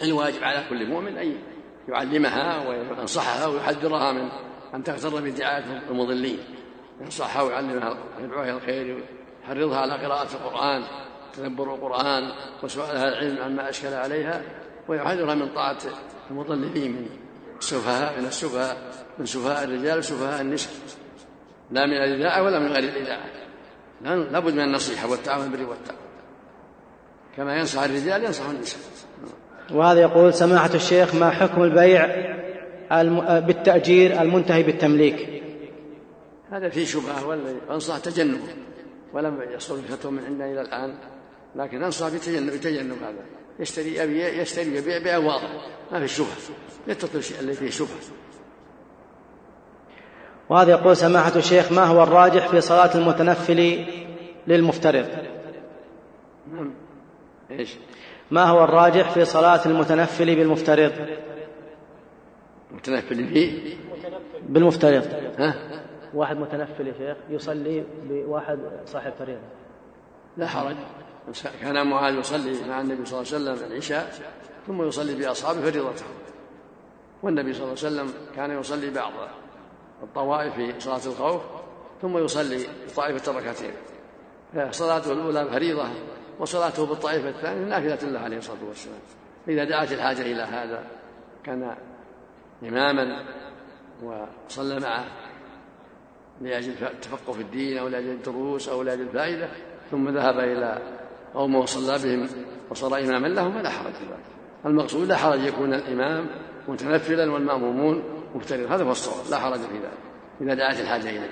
الواجب على كل مؤمن أن يعلمها وينصحها ويحذرها من أن تغتر بدعاية المضلين. ينصحها ويعلمها ويدعوها إلى الخير ويحرضها على قراءة القرآن تدبر القرآن وسؤالها العلم عما أشكل عليها ويحذرها من طاعة المضللين من السفهاء من السفهاء من سفهاء الرجال وسفهاء النساء. لا من الإذاعة ولا من غير الإذاعة لابد من النصيحة والتعاون بالبر والتقوى. كما ينصح الرجال ينصح النساء. وهذا يقول سماحة الشيخ ما حكم البيع بالتأجير المنتهي بالتمليك؟ هذا فيه شبهة وأنصح تجنبه. ولم يصل الفتوى من عندنا إلى الآن. لكن أنصح بتجنب بتجنب هذا. يشتري يبيع يشتري يبيع بيع واضح. ما في شبهة. يترك الشيء الذي فيه شبهة. وهذا يقول سماحة الشيخ ما هو الراجح في صلاة المتنفل للمفترض؟ نعم. إيش؟ ما هو الراجح في صلاة المتنفل بالمفترض؟ متنفل به بالمفترض. ها؟ واحد متنفل يا شيخ يصلي بواحد صاحب فريضة. لا حرج. كان معاذ يصلي مع النبي صلى الله عليه وسلم العشاء ثم يصلي بأصحابه فريضته والنبي صلى الله عليه وسلم كان يصلي بعض الطوائف في صلاة الخوف ثم يصلي طائفة ركعتين صلاته الأولى فريضة وصلاته بالطائفة الثانية نافلة له عليه الصلاة والسلام. إذا دعت الحاجة إلى هذا كان إماما وصلى معه لأجل التفقه في الدين أو لأجل الدروس أو لأجل الفائدة ثم ذهب إلى قومه وصلى بهم وصار إماما لهم فلا حرج في ذلك. المقصود لا حرج يكون الإمام متنفلا والمأمومون مفترض هذا هو الصواب لا حرج في ذلك إذا دعت الحاجة إليه.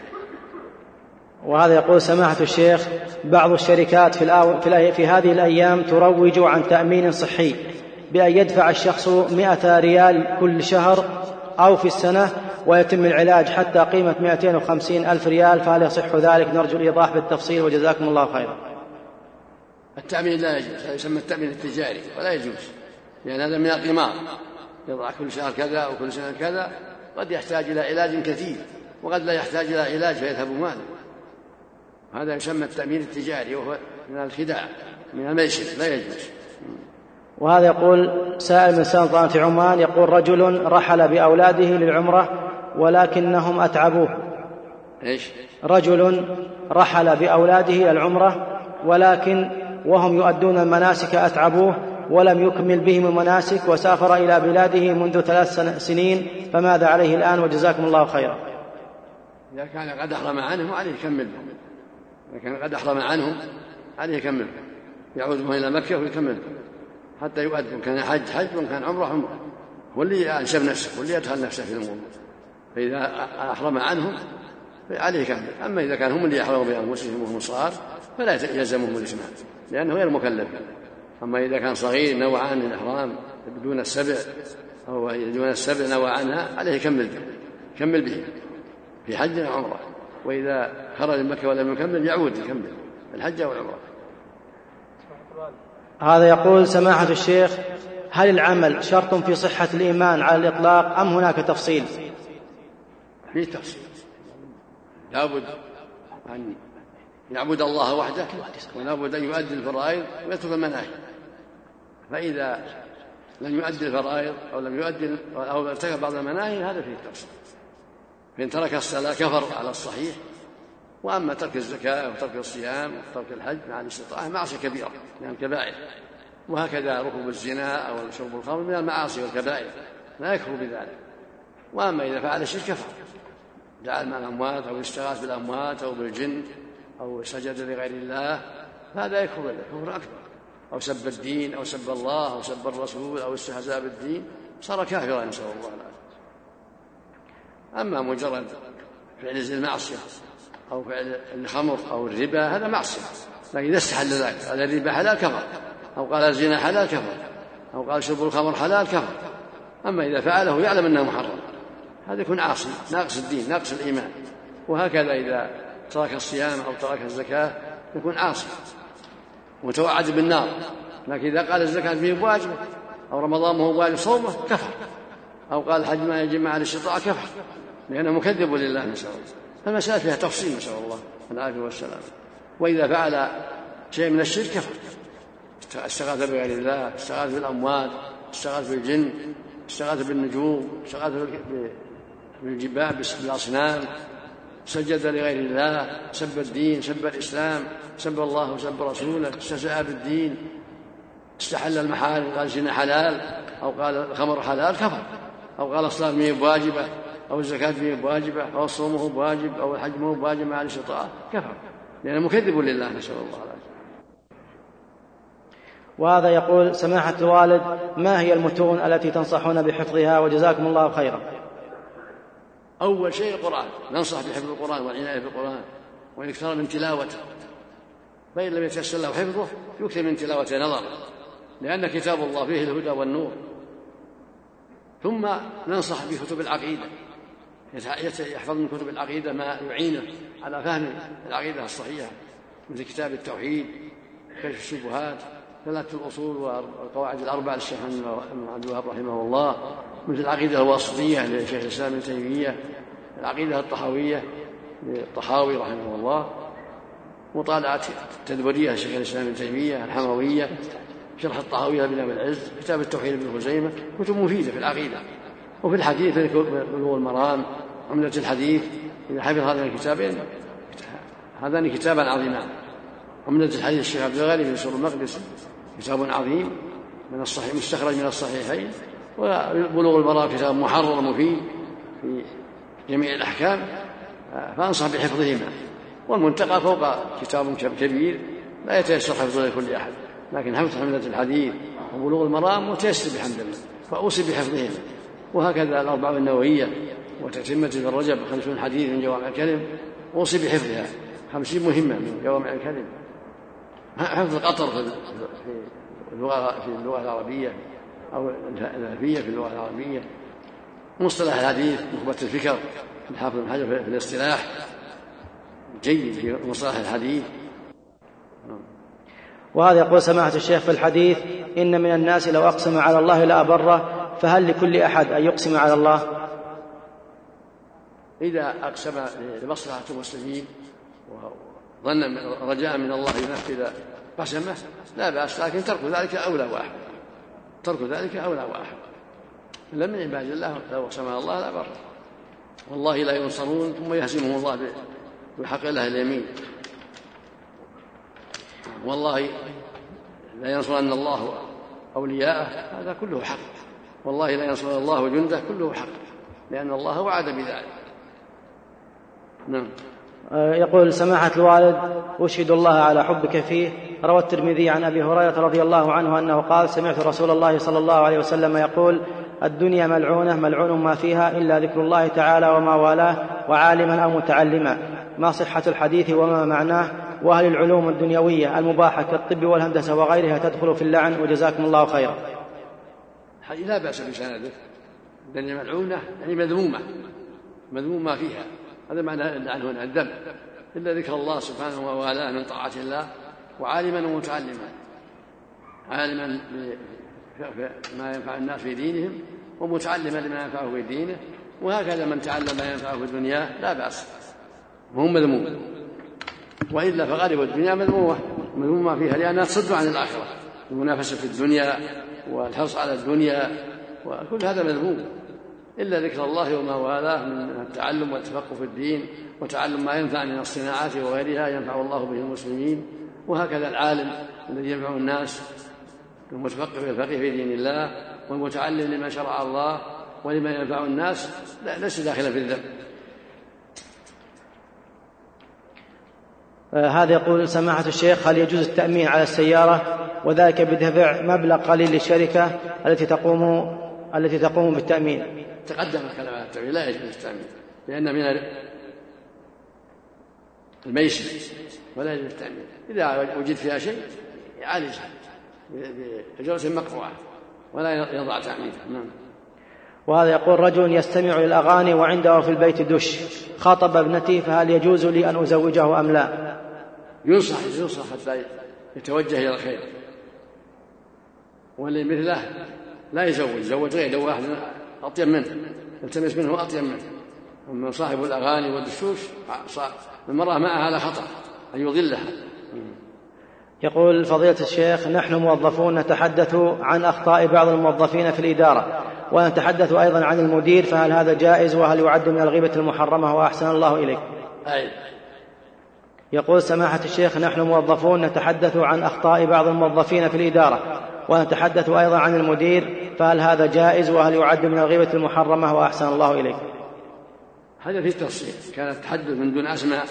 وهذا يقول سماحة الشيخ بعض الشركات في, الآو... في, في هذه الأيام تروج عن تأمين صحي بأن يدفع الشخص مئة ريال كل شهر أو في السنة ويتم العلاج حتى قيمة 250 ألف ريال فهل يصح ذلك؟ نرجو الإيضاح بالتفصيل وجزاكم الله خيرا. التأمين لا يجوز هذا يسمى التأمين التجاري ولا يجوز لأن هذا من القمار. يضع كل شهر كذا وكل سنة كذا قد يحتاج إلى علاج كثير وقد لا يحتاج إلى علاج فيذهب ماله. هذا يسمى التأمين التجاري وهو من الخداع من الميسر لا يجوز. وهذا يقول سائل من سلطنة عمان يقول رجل رحل بأولاده للعمرة ولكنهم أتعبوه. إيش؟ رجل رحل بأولاده إلى العمرة ولكن وهم يؤدون المناسك أتعبوه ولم يكمل بهم المناسك وسافر إلى بلاده منذ ثلاث سنين فماذا عليه الآن؟ وجزاكم الله خيرا. إذا كان قد أحرم عنهم عليه يكمل. إذا كان قد أحرم عنهم عليه يكمل. يعود إلى مكة ويكمل. حتى يؤدي كان حج حج. وإن كان عمرة عمرة. هو اللي أنشب نفسه هو اللي يدخل نفسه في الأمور. فإذا أحرم عنهم عليه يكمل. أما إذا كان هم اللي يحرموا بأنفسهم وهم صغار فلا يلزمهم الإتمام لأنه غير مكلف. أما إذا كان صغير نوى عن الإحرام دون السبع أو دون السبع نوى عنها عليه يكمل به يكمل به في حج أو عمرة. وإذا خرج من مكة ولم يكمل يعود يكمل الحج أو العمرة هذا يقول سماحة الشيخ هل العمل شرط في صحة الإيمان على الإطلاق أم هناك تفصيل؟ في تفصيل. لابد أن يعبد الله وحده ولابد أن يؤدي الفرائض ويترك المناهي. فإذا لم يؤدي الفرائض أو لم يؤدي أو ارتكب بعض المناهي هذا فيه تفصيل فإن ترك الصلاة كفر على الصحيح. وأما ترك الزكاة وترك الصيام وترك الحج مع الاستطاعة معصية كبيرة من الكبائر. وهكذا ركوب الزنا أو شرب الخمر من المعاصي والكبائر. لا يكفر بذلك. وأما إذا فعل الشرك كفر. جعل مع الأموات أو استغاث بالأموات أو بالجن. أو سجد لغير الله هذا يكفر كفر أكبر. أو سب الدين أو سب الله أو سب الرسول أو استهزاء بالدين صار كافرا نسأل الله العافية. أما مجرد فعل المعصية أو فعل الخمر أو الربا هذا معصية. لكن إذا استحل ذلك قال الربا حلال كفر أو قال الزنا حلال كفر أو قال شرب الخمر حلال كفر. أما إذا فعله يعلم أنه محرم. هذا يكون عاصي ناقص الدين ناقص الإيمان. وهكذا إذا ترك الصيام أو ترك الزكاة يكون عاصي متوعد بالنار. لكن إذا قال الزكاة فيه بواجبة أو رمضان ما هو واجب صومه كفر. أو قال الحج ما يجب مع الاستطاعة كفر. لأنه مكذب لله نسأل الله. فالمسألة فيها تفصيل نسأل الله. العافية والسلام. وإذا فعل شيء من الشرك كفر. استغاث بغير الله استغاث بالأموات استغاث بالجن استغاث بالنجوم استغاث بالجبال بالأصنام. سجد لغير الله سب الدين سب الإسلام سب الله وسب رسوله استهزأ بالدين. استحل المحارم قال زنا حلال أو قال الخمر حلال كفر. أو قال الصلاة مية بواجبة أو الزكاة مية بواجبة أو الصوم هو بواجب أو الحج مو بواجب مع الاستطاعة كفر. لأنه مكذب لله نسأل الله العافية. وهذا يقول سماحة الوالد ما هي المتون التي تنصحون بحفظها؟ وجزاكم الله خيرا. أول شيء القرآن ننصح بحفظ القرآن والعناية بالقرآن والإكثار من تلاوته. فإن لم يتيسر له حفظه يكثر من تلاوته نظرا لأن كتاب الله فيه الهدى والنور. ثم ننصح بكتب العقيدة يحفظ من كتب العقيدة ما يعينه على فهم العقيدة الصحيحة مثل كتاب التوحيد كشف الشبهات ثلاثة الأصول والقواعد الأربع للشيخ ابن عبد الوهاب رحمه الله. مثل العقيدة الواسطية لشيخ الإسلام ابن تيمية العقيدة الطحاوية للطحاوي رحمه الله مطالعة التدبرية شيخ الإسلام ابن تيمية الحموية شرح الطهوية بن أبي العز كتاب التوحيد بن خزيمة كتب مفيدة في العقيدة وفي الحديث بلوغ المرام عملة الحديث إذا حفظ هذين الكتابين هذان كتابان عظيمان. عملة الحديث الشيخ عبد الغني بن سور المقدس كتاب عظيم من الصحيح مستخرج من الصحيحين. وبلوغ المرام كتاب محرر مفيد في جميع الأحكام فأنصح بحفظهما. والمنتقى فوق كتاب كبير لا يتيسر حفظه لكل أحد لكن حفظ حملة الحديث وبلوغ المرام متيسر بحمد الله فأوصي بحفظهما. وهكذا الأربع النووية وتتمة في الرجب خمسون حديث من جوامع الكلم أوصي بحفظها. خمسين مهمة من جوامع الكلم. حفظ القطر في اللغة في اللغة العربية. أو الألفية في اللغة العربية مصطلح الحديث نخبة الفكر الحافظ بن حجر في الاصطلاح جيد في مصطلح الحديث. وهذا يقول سماحة الشيخ في الحديث إن من الناس لو أقسم على الله لأبره فهل لكل أحد أن يقسم على الله؟ إذا أقسم لمصلحة المسلمين وظن رجاء من الله ينفذ قسمه لا بأس لكن ترك ذلك أولى وأحب ترك ذلك أولى وأحب إلا من عباد الله لو على الله لا بر. والله لا ينصرون ثم يهزمهم الله بحق الله اليمين. والله لا ينصرن الله أولياءه هذا كله حق. والله لا ينصر الله جنده كله حق. لأن الله وعد بذلك. نعم. آه، يقول سماحة الوالد أشهد الله على حبك فيه روى الترمذي عن أبي هريرة رضي الله عنه أنه قال سمعت رسول الله صلى الله عليه وسلم يقول الدنيا ملعونة ملعون ما فيها إلا ذكر الله تعالى وما والاه وعالما أو متعلما. ما صحة الحديث وما معناه؟ وهل العلوم الدنيوية المباحة كالطب والهندسة وغيرها تدخل في اللعن وجزاكم الله خيرا. لا بأس بسنده الدنيا ملعونة يعني مذمومة. مذموم ما فيها. هذا معنى اللعن هنا الذم. إلا ذكر الله سبحانه وتعالى من طاعة الله. وعالما ومتعلما. عالما ما ينفع الناس في دينهم ومتعلما لما ينفعه في دينه وهكذا من تعلم ما ينفعه في الدنيا لا بأس. وهو مذموم. وإلا فغالب الدنيا مذمومة. مذمومة فيها لأنها تصد عن الآخرة. المنافسة في الدنيا والحرص على الدنيا وكل هذا مذموم. إلا ذكر الله وما والاه من التعلم والتفقه في الدين وتعلم ما ينفع من الصناعات وغيرها ينفع الله به المسلمين. وهكذا العالم الذي ينفع الناس المتفقه الفقيه في دين الله والمتعلم لما شرع الله ولما ينفع الناس لا ليس داخلا في الذنب. آه، هذا يقول سماحة الشيخ هل يجوز التأمين على السيارة وذلك بدفع مبلغ قليل للشركة التي تقوم التي تقوم بالتأمين؟ تقدم الكلام على التأمين لا يجوز التأمين لأن من الميسر ولا يجوز التأمين. إذا وجد فيها شيء يعالجها بأجرة مقطوعة ولا يضع تأمينها نعم. وهذا يقول رجل يستمع للأغاني وعنده في البيت دش. خاطب ابنتي فهل يجوز لي أن أزوجه أم لا؟ ينصح ينصح حتى يتوجه إلى الخير. واللي مثله لا يزوج يزوج غيره واحد أطيب منه يلتمس منه أطيب منه. أما صاحب الأغاني والدشوش المرأة معها على خطر أن يضلها. يقول فضيلة الشيخ نحن موظفون نتحدث عن أخطاء بعض الموظفين في الإدارة ونتحدث أيضا عن المدير فهل هذا جائز وهل يعد من الغيبة المحرمة؟ وأحسن الله إليك. أي. يقول سماحة الشيخ نحن موظفون نتحدث عن أخطاء بعض الموظفين في الإدارة ونتحدث أيضا عن المدير فهل هذا جائز وهل يعد من الغيبة المحرمة؟ وأحسن الله إليك. هذا في تفصيل كان التحدث من دون أسماء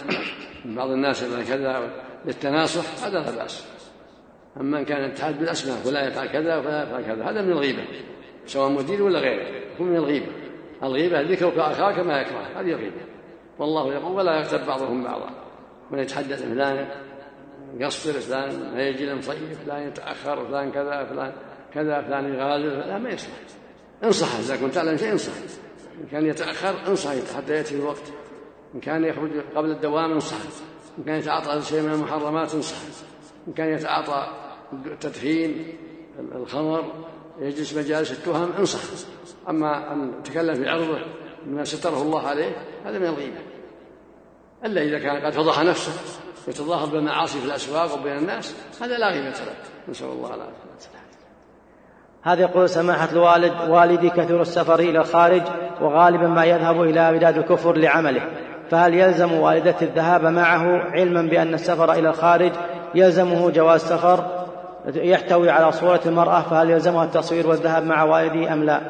من بعض الناس كذا للتناصح هذا لا بأس. أما إن كان التحدث بالأسماء فلا يفعل كذا ولا يفعل كذا هذا من الغيبة. سواء مدير ولا غيره هو من الغيبة. الغيبة ذكرك أخاك ما يكره هذه الغيبة والله يقول ولا يغتب بعضهم بعضا. من يتحدث فلان يقصر فلان ما يجي مصيف فلان يتأخر فلان كذا فلان كذا فلان يغادر لا ما يصلح. انصح إذا كنت تعلم شيء انصح. إن كان يتأخر انصح حتى يأتي الوقت. إن كان يخرج قبل الدوام انصح إن كان يتعاطى شيء من المحرمات انصح إن كان يتعاطى التدخين الخمر يجلس مجالس التهم انصح أما أن تكلم في عرضه بما ستره الله عليه هذا من الغيبة. إلا إذا كان قد فضح نفسه يتظاهر بالمعاصي في الأسواق وبين الناس هذا لا قيمة له. نسأل الله العافية. هذا يقول سماحة الوالد والدي كثير السفر إلى الخارج وغالبا ما يذهب إلى بلاد الكفر لعمله. فهل يلزم والدتي الذهاب معه علما بأن السفر إلى الخارج يلزمه جواز سفر يحتوي على صورة المرأة؟ فهل يلزمها التصوير والذهاب مع والدي أم لا؟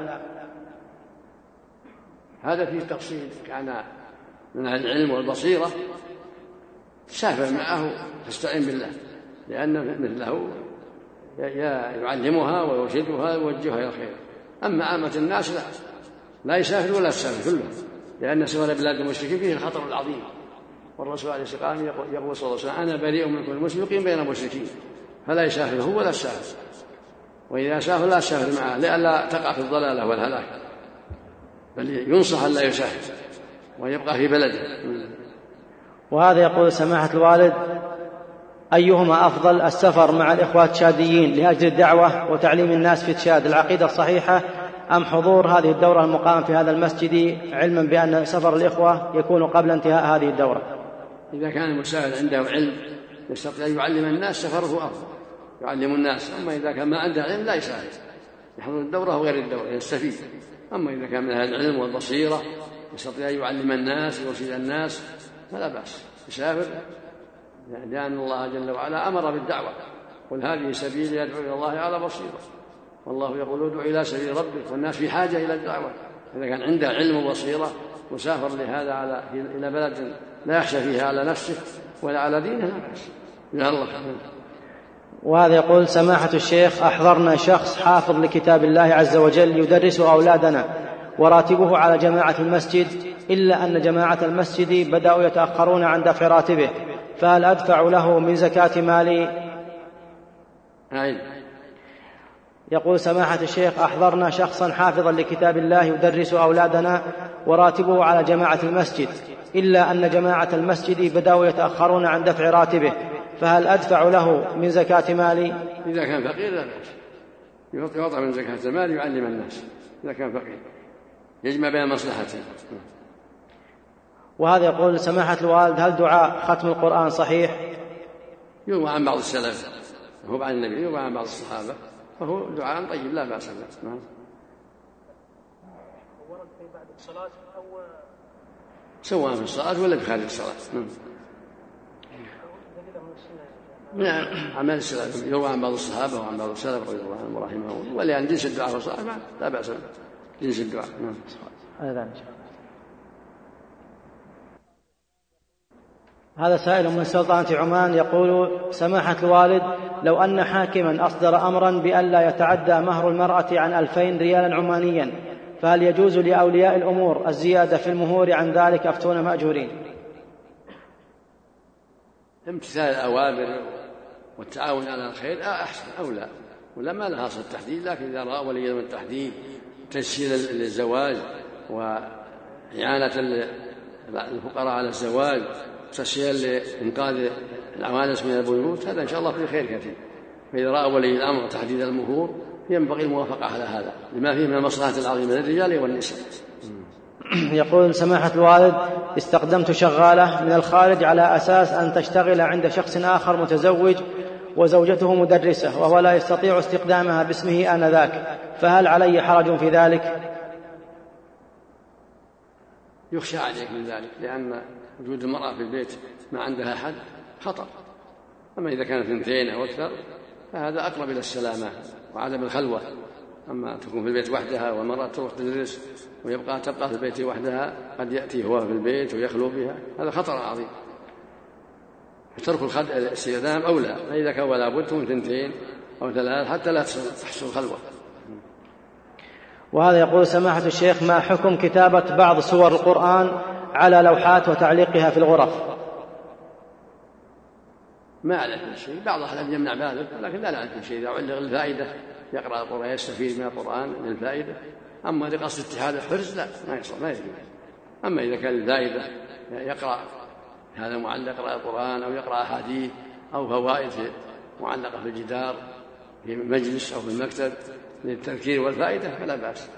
هذا فيه تفصيل كان من العلم والبصيرة سافر معه تستعين بالله لأن مثله يعلمها ويرشدها ويوجهها إلى الخير. أما عامة الناس لا لا يسافر ولا تسافر كلهم لأن سفر بلاد المشركين فيه الخطر العظيم. والرسول عليه الصلاة والسلام يقول صلى الله عليه وسلم أنا بريء من كل يقيم بين المشركين. فلا يسافر هو ولا السافر وإذا سافر لا تسافر معه لئلا تقع في الضلالة والهلاك. بل ينصح أن لا يسافر ويبقى في بلده. وهذا يقول سماحة الوالد أيهما أفضل السفر مع الإخوة التشاديين لأجل الدعوة وتعليم الناس في تشاد العقيدة الصحيحة أم حضور هذه الدورة المقام في هذا المسجد علما بأن سفر الإخوة يكون قبل انتهاء هذه الدورة؟ إذا كان المسافر عنده علم يستطيع أن يعلم الناس سفره أفضل. يعلم الناس. أما إذا كان ما عنده علم لا يسافر يحضر الدورة وغير الدورة يستفيد. أما إذا كان من أهل العلم والبصيرة يستطيع أن يعلم الناس ويرشد الناس فلا بأس. يسافر. لأن الله جل وعلا أمر بالدعوة. قل هذه سبيلي يدعو إلى الله على بصيرة. والله يقول ادعو إلى سبيل ربك والناس في حاجة إلى الدعوة. إذا كان عنده علم وبصيرة وسافر لهذا على إلى بلد لا يخشى فيها على نفسه ولا على دينه لا بأس. الله. وهذا يقول سماحة الشيخ أحضرنا شخص حافظ لكتاب الله عز وجل يدرس أولادنا وراتبه على جماعة المسجد إلا أن جماعة المسجد بدأوا يتأخرون عن دفع راتبه فهل أدفع له من زكاة مالي؟ نعم. يقول سماحة الشيخ أحضرنا شخصا حافظا لكتاب الله يدرس أولادنا وراتبه على جماعة المسجد. إلا أن جماعة المسجد بدأوا يتأخرون عن دفع راتبه. فهل أدفع له من زكاة مالي؟ إذا كان فقير لا بأس يعطى من زكاة المال يعلم الناس. إذا كان فقير يجمع بين مصلحتين. وهذا يقول سماحة الوالد هل دعاء ختم القرآن صحيح؟ يروى عن بعض السلف هو عن النبي يروى عن بعض الصحابة فهو دعاء طيب لا بأس به نعم. ورد في بعد الصلاة أو سواء في الصلاة ولا في خارج الصلاة نعم. من أعمال السلف يروى عن بعض الصحابة وعن بعض السلف رضي الله عنهم ورحمهم ولأن جنس الدعاء في الصلاة لا بأس به جنس الدعاء نعم. هذا هذا سائل من سلطنة عمان يقول سماحة الوالد لو أن حاكما أصدر أمرا بأن لا يتعدى مهر المرأة عن ألفين ريالا عمانيا فهل يجوز لأولياء الأمور الزيادة في المهور عن ذلك أفتون مأجورين؟ امتثال الأوامر والتعاون على الخير أحسن أولى ولا ما لها أصل التحديد لكن إذا رأى ولي من التحديد تسهيلا للزواج وإعانة الفقراء على الزواج تسهيلا لإنقاذ العوانس من البيوت هذا إن شاء الله فيه خير كثير. فإذا رأى ولي الأمر تحديد المهور ينبغي الموافقة على هذا لما فيه من المصلحة العظيمة للرجال والنساء. يقول سماحة الوالد استخدمت شغالة من الخارج على أساس أن تشتغل عند شخص آخر متزوج وزوجته مدرسة وهو لا يستطيع استخدامها باسمه آنذاك. فهل علي حرج في ذلك؟ يخشى عليك من ذلك لأن وجود المرأة في البيت ما عندها أحد خطر أما إذا كانت اثنتين أو أكثر فهذا أقرب إلى السلامة وعدم الخلوة. أما تكون في البيت وحدها والمرأة تروح تدرس ويبقى تبقى في البيت وحدها قد يأتي هو في البيت ويخلو بها هذا خطر عظيم. فترك الاستخدام أولى. فإذا كان ولا بد من ثنتين أو ثلاث حتى لا تحصل خلوة. وهذا يقول سماحة الشيخ ما حكم كتابة بعض سور القرآن على لوحات وتعليقها في الغرف. ما عليك شيء. بعض أحد يمنع ذلك لكن لا عليك شيء. إذا علق الفائدة يقرأ القرآن يستفيد من القرآن للفائدة أما لقصد اتحاد الحرز لا ما يصح ما يجوز. أما إذا كان الفائدة يقرأ هذا معلق يقرأ القرآن أو يقرأ أحاديث أو فوائد معلقة في الجدار في المجلس أو في المكتب للتذكير والفائدة فلا بأس.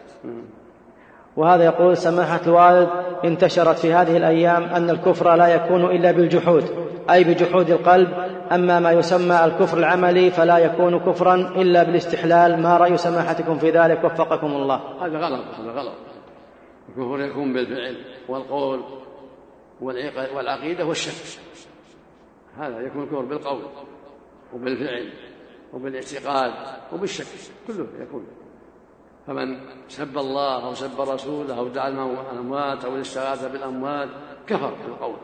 وهذا يقول سماحة الوالد انتشرت في هذه الأيام أن الكفر لا يكون إلا بالجحود أي بجحود القلب أما ما يسمى الكفر العملي فلا يكون كفرا إلا بالاستحلال ما رأي سماحتكم في ذلك؟ وفقكم الله. هذا غلط هذا غلط. الكفر يكون بالفعل والقول والعقيدة والشك. هذا يكون الكفر بالقول وبالفعل وبالاعتقاد وبالشك كله يكون. فمن سب الله أو سب رسوله أو دعا الأموات أو الاستغاثة بالأموات كفر بالقول.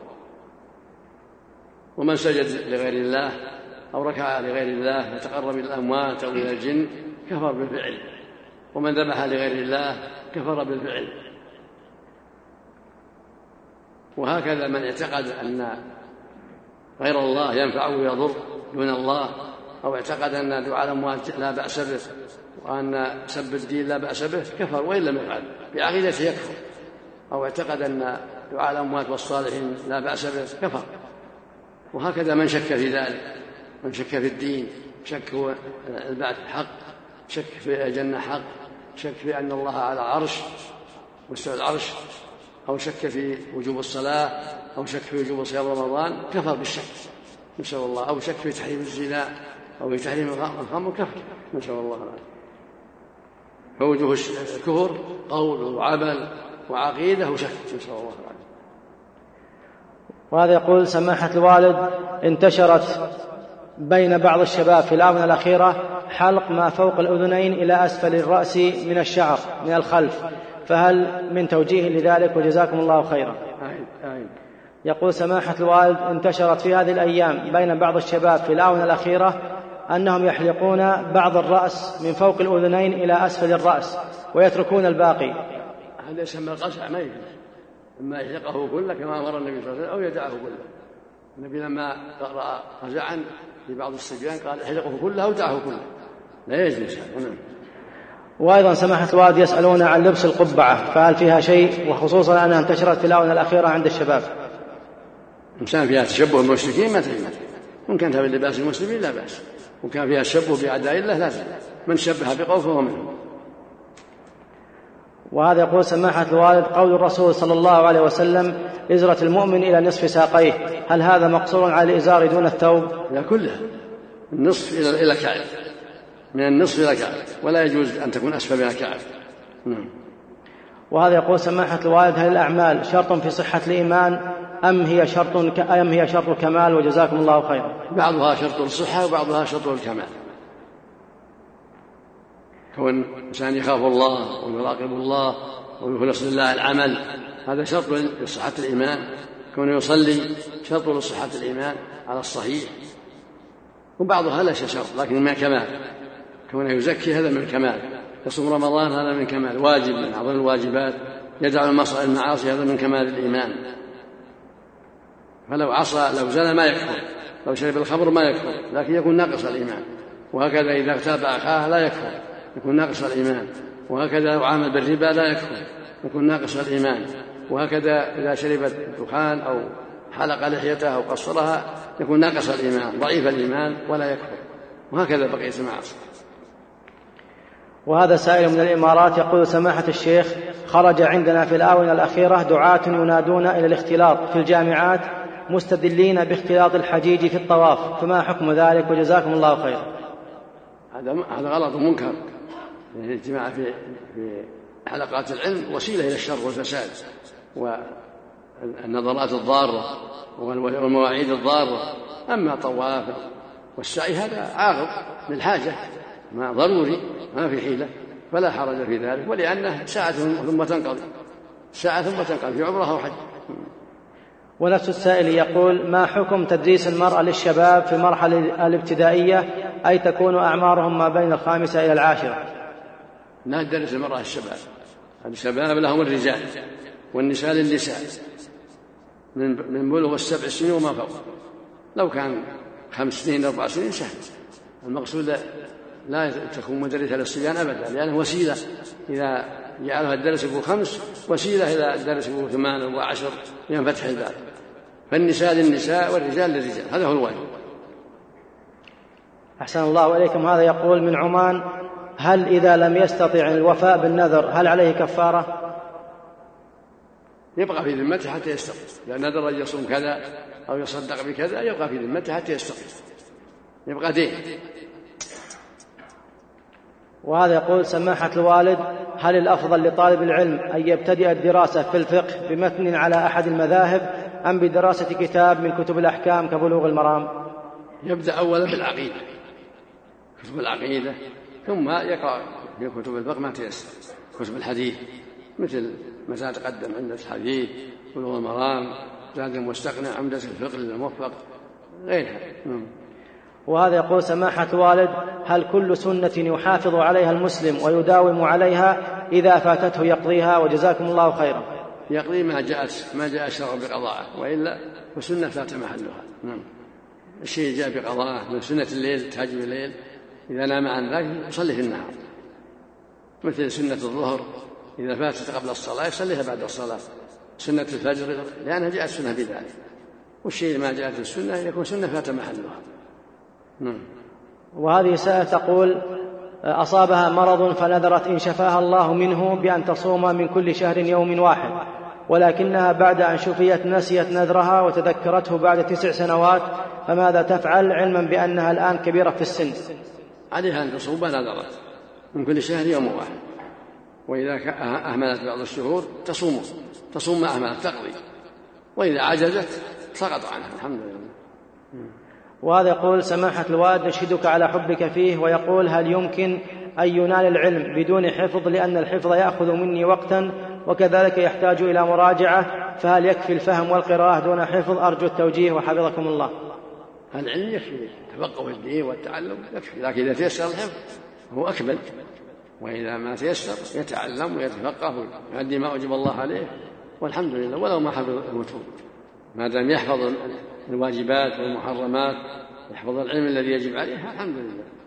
ومن سجد لغير الله أو ركع لغير الله يتقرب إلى الأموات أو إلى الجن كفر بالفعل. ومن ذبح لغير الله كفر بالفعل. وهكذا من اعتقد أن غير الله ينفع ويضر دون الله أو اعتقد أن دعاء الأموات لا بأس به. وأن سب الدين لا بأس به كفر وإن لم يفعل. بعقيدته يكفر. أو اعتقد أن دعاء الأموات والصالحين لا بأس به كفر. وهكذا من شك في ذلك. من شك في الدين شك البعث حق شك في الجنة حق شك في أن الله على عرش مستوى العرش أو شك في وجوب الصلاة أو شك في وجوب صيام رمضان كفر بالشك. نسأل الله. أو شك في تحريم الزنا أو في تحريم الخمر كفر. نسأل الله العافية. فوجوه الكفر قول وعمل وعقيدة وشك نسأل الله العافية. وهذا يقول سماحة الوالد انتشرت بين بعض الشباب في الآونة الأخيرة حلق ما فوق الأذنين إلى أسفل الرأس من الشعر من الخلف. فهل من توجيه لذلك وجزاكم الله خيرا؟ يقول سماحة الوالد انتشرت في هذه الأيام بين بعض الشباب في الآونة الأخيرة أنهم يحلقون بعض الرأس من فوق الأذنين إلى أسفل الرأس ويتركون الباقي. هذا يسمى القزع ما يجوز. إما يحلقه كله كما أمر النبي صلى الله عليه وسلم أو يدعه كله. النبي لما رأى قزعا في بعض الصبيان قال احلقه كله أو دعه كله. لا يجوز. هذا نعم. وأيضا سماحة الوالد يسألون عن لبس القبعة فهل فيها شيء؟ وخصوصا أنها انتشرت في الآونة الأخيرة عند الشباب. إنسان فيها تشبه بالمشركين ما تهمت وإن كانت بلباس المسلمين لا بأس. وكان فيها تشبه بأعداء الله لا من شبه بقوم فهو منهم. وهذا يقول سماحة الوالد قول الرسول صلى الله عليه وسلم إزرة المؤمن إلى نصف ساقيه. هل هذا مقصور على الإزار دون الثوب؟ لا كلها النصف إلى إلى كعب. من النصف إلى كعب. ولا يجوز أن تكون أسفل من الكعب نعم. وهذا يقول سماحة الوالد هل الأعمال شرط في صحة الإيمان؟ أم هي شرط أم هي شرط الكمال وجزاكم الله خيرا؟ بعضها شرط الصحة وبعضها شرط الكمال. كون الإنسان يخاف الله ويراقب الله ويخلص لله العمل هذا شرط لصحة الإيمان. كونه يصلي شرط لصحة الإيمان على الصحيح. وبعضها ليس شرط لكن من كمال كونه يزكي هذا من الكمال. يصوم رمضان هذا من كمال. واجب من أعظم الواجبات. يدع المعاصي هذا من كمال الإيمان. فلو عصى لو زنى ما يكفر لو شرب الخمر ما يكفر لكن يكون ناقص الإيمان. وهكذا إذا اغتاب أخاه لا يكفر يكون ناقص الإيمان. وهكذا لو عامل بالربا لا يكفر يكون ناقص الإيمان. وهكذا إذا شرب الدخان أو حلق لحيته أو قصرها يكون ناقص الإيمان ضعيف الإيمان ولا يكفر. وهكذا بقية المعاصي. وهذا سائل من الإمارات يقول سماحة الشيخ خرج عندنا في الآونة الأخيرة دعاة ينادون إلى الاختلاط في الجامعات مستدلين باختلاط الحجيج في الطواف فما حكم ذلك؟ وجزاكم الله خيرا. هذا هذا غلط ومنكر. الاجتماع في في حلقات العلم وسيلة إلى الشر والفساد والنظرات الضارة والمواعيد الضارة. أما طواف والسعي هذا عارض للحاجة. ما ضروري ما في حيلة. فلا حرج في ذلك. ولأنه ساعة ثم تنقضي. ساعة ثم تنقضي. في عمره أو حج ونفس السائل يقول ما حكم تدريس المرأة للشباب في المرحلة الابتدائية؟ أي تكون أعمارهم ما بين الخامسة إلى العاشرة? لا تدرس المرأة الشباب الشباب لهم الرجال والنساء للنساء. من من بلوغ السبع سنين وما فوق. لو كان خمس سنين أربع سنين سهل. المقصود لا تكون مدرسة للصبيان أبدا لأنه وسيلة. إذا جعلها الدرس يكون خمس وسيلة إلى الدرس يكون ثمان وعشر من فتح الباب. فالنساء للنساء والرجال للرجال هذا هو الواجب. أحسن الله إليكم. هذا يقول من عمان هل إذا لم يستطع الوفاء بالنذر هل عليه كفارة؟ يبقى في ذمته حتى يستقيم إذا نذر أن يصوم كذا أو يصدق بكذا يبقى في ذمته حتى يستقيم يبقى دين. وهذا يقول سماحة الوالد هل الأفضل لطالب العلم أن يبتدئ الدراسة في الفقه بمتن على أحد المذاهب أم بدراسة كتاب من كتب الأحكام كبلوغ المرام؟ يبدأ أولا بالعقيدة. كتب العقيدة ثم يقرأ في كتب الفقه ما تيسر. كتب الحديث مثل ما تقدم عند الحديث بلوغ المرام زاد المستقنع عمدة الفقه للموفق غيرها. نعم. وهذا يقول سماحة الوالد هل كل سنة يحافظ عليها المسلم ويداوم عليها إذا فاتته يقضيها؟ وجزاكم الله خيرا. يقضي ما جاءت ما جاء الشرع بقضاءه وإلا فسنة فات محلها. نعم. الشيء جاء بقضاءه من سنة الليل تهجد الليل إذا نام عن ذلك يصلي في النهار. مثل سنة الظهر إذا فاتت قبل الصلاة يصليها بعد الصلاة. سنة الفجر لأنها جاءت سنة بذلك والشيء ما جاءت السنة يكون سنة فات محلها. نعم. وهذه سائلة تقول أصابها مرض فنذرت إن شفاها الله منه بأن تصوم من كل شهر يوم واحد. ولكنها بعد أن شفيت نسيت نذرها وتذكرته بعد تسع سنوات فماذا تفعل؟ علما بأنها الآن كبيرة في السن. عليها أن تصوم نذرت من كل شهر يوم واحد. وإذا أهملت بعض الشهور تصوم. تصوم ما أهملت تقضي. وإذا عجزت سقط عنها. الحمد لله. وهذا يقول سماحة الوالد نشهدك على حبك فيه ويقول هل يمكن أن ينال العلم بدون حفظ لأن الحفظ يأخذ مني وقتا وكذلك يحتاج إلى مراجعة. فهل يكفي الفهم والقراءة دون حفظ؟ أرجو التوجيه وحفظكم الله. العلم يكفي تفقه الدين والتعلم يكفي لكن إذا تيسر الحفظ هو أكمل. وإذا ما تيسر يتعلم ويتفقه ويؤدي ما أوجب الله عليه. والحمد لله ولو ما حفظ المتون. ما دام يحفظ الواجبات والمحرمات يحفظ العلم الذي يجب عليه الحمد لله.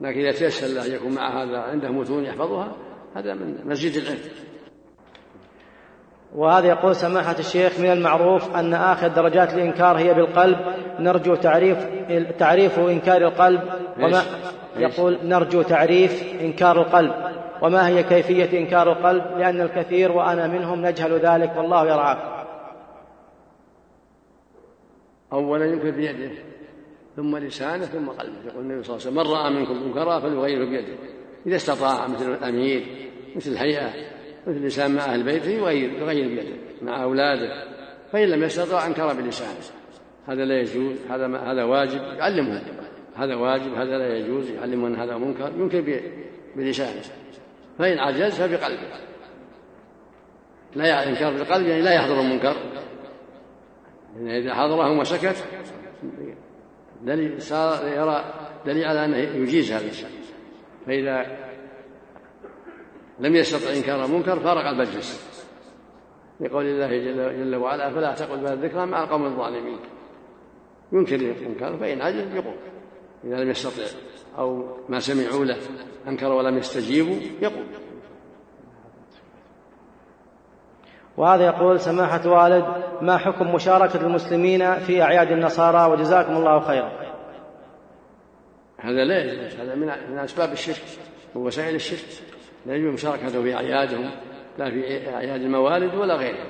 لكن إذا تيسر له أن يكون مع هذا عنده متون يحفظها هذا من مزيد العلم. وهذا يقول سماحة الشيخ من المعروف أن آخر درجات الإنكار هي بالقلب. نرجو تعريف تعريف إنكار القلب وما يقول نرجو تعريف إنكار القلب. وما هي كيفية إنكار القلب؟ لأن الكثير وأنا منهم نجهل ذلك والله يرعاك. أولا ينكر بيده ثم لسانه ثم قلبه. يقول النبي صلى الله عليه وسلم من رأى منكم منكرا فليغيره بيده. إذا استطاع مثل الأمير مثل الهيئة مثل لسان مع أهل بيته يغير يغير بيده مع أولاده فإن لم يستطع أنكر بلسانه. هذا لا يجوز هذا هذا واجب يعلمه هذا واجب. هذا لا يجوز يعلمه أن هذا منكر ينكر بلسانه. فإن عجز فبقلبه. لا إنكار بالقلب يعني لا يحضر المنكر. إذا حضره وسكت دليل صار يرى دليل على أنه يجيز هذا الشيء فإذا لم يستطع إنكار المنكر فارق المجلس. لقول الله جل, جل وعلا فلا تقل بهذا الذكرى مع القوم الظالمين؟ ينكر المنكر فإن عجز يقول. إذا لم يستطع أو ما سمعوا له أنكر ولم يستجيبوا يقول. وهذا يقول سماحة والد ما حكم مشاركة المسلمين في أعياد النصارى؟ وجزاكم الله خيرا. هذا لا يجوز هذا من أسباب الشرك. ووسائل الشرك. لا يجوز مشاركته في أعيادهم لا في أعياد الموالد ولا غيرها.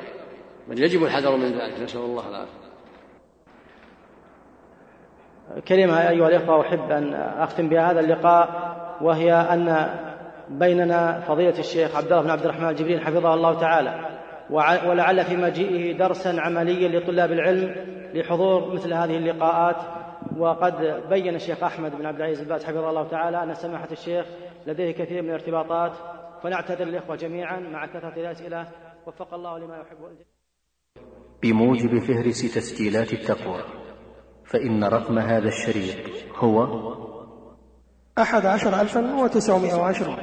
بل يجب الحذر من ذلك. نسأل الله العافية. كلمة أيها الإخوة أحب أن أختم بها هذا اللقاء وهي أن بيننا فضيلة الشيخ عبد الله بن عبد الرحمن الجبرين حفظه الله تعالى. ولعل في مجيئه درسا عمليا لطلاب العلم لحضور مثل هذه اللقاءات. وقد بين الشيخ أحمد بن عبد العزيز الباز حفظه الله تعالى أن سماحة الشيخ لديه كثير من الارتباطات فنعتذر الاخوه جميعا مع كثرة الأسئلة. وفق الله لما يحب. بموجب فهرس تسجيلات التقوى فإن رقم هذا الشريط هو أحد عشر ألفا وتسعمائة وعشرون.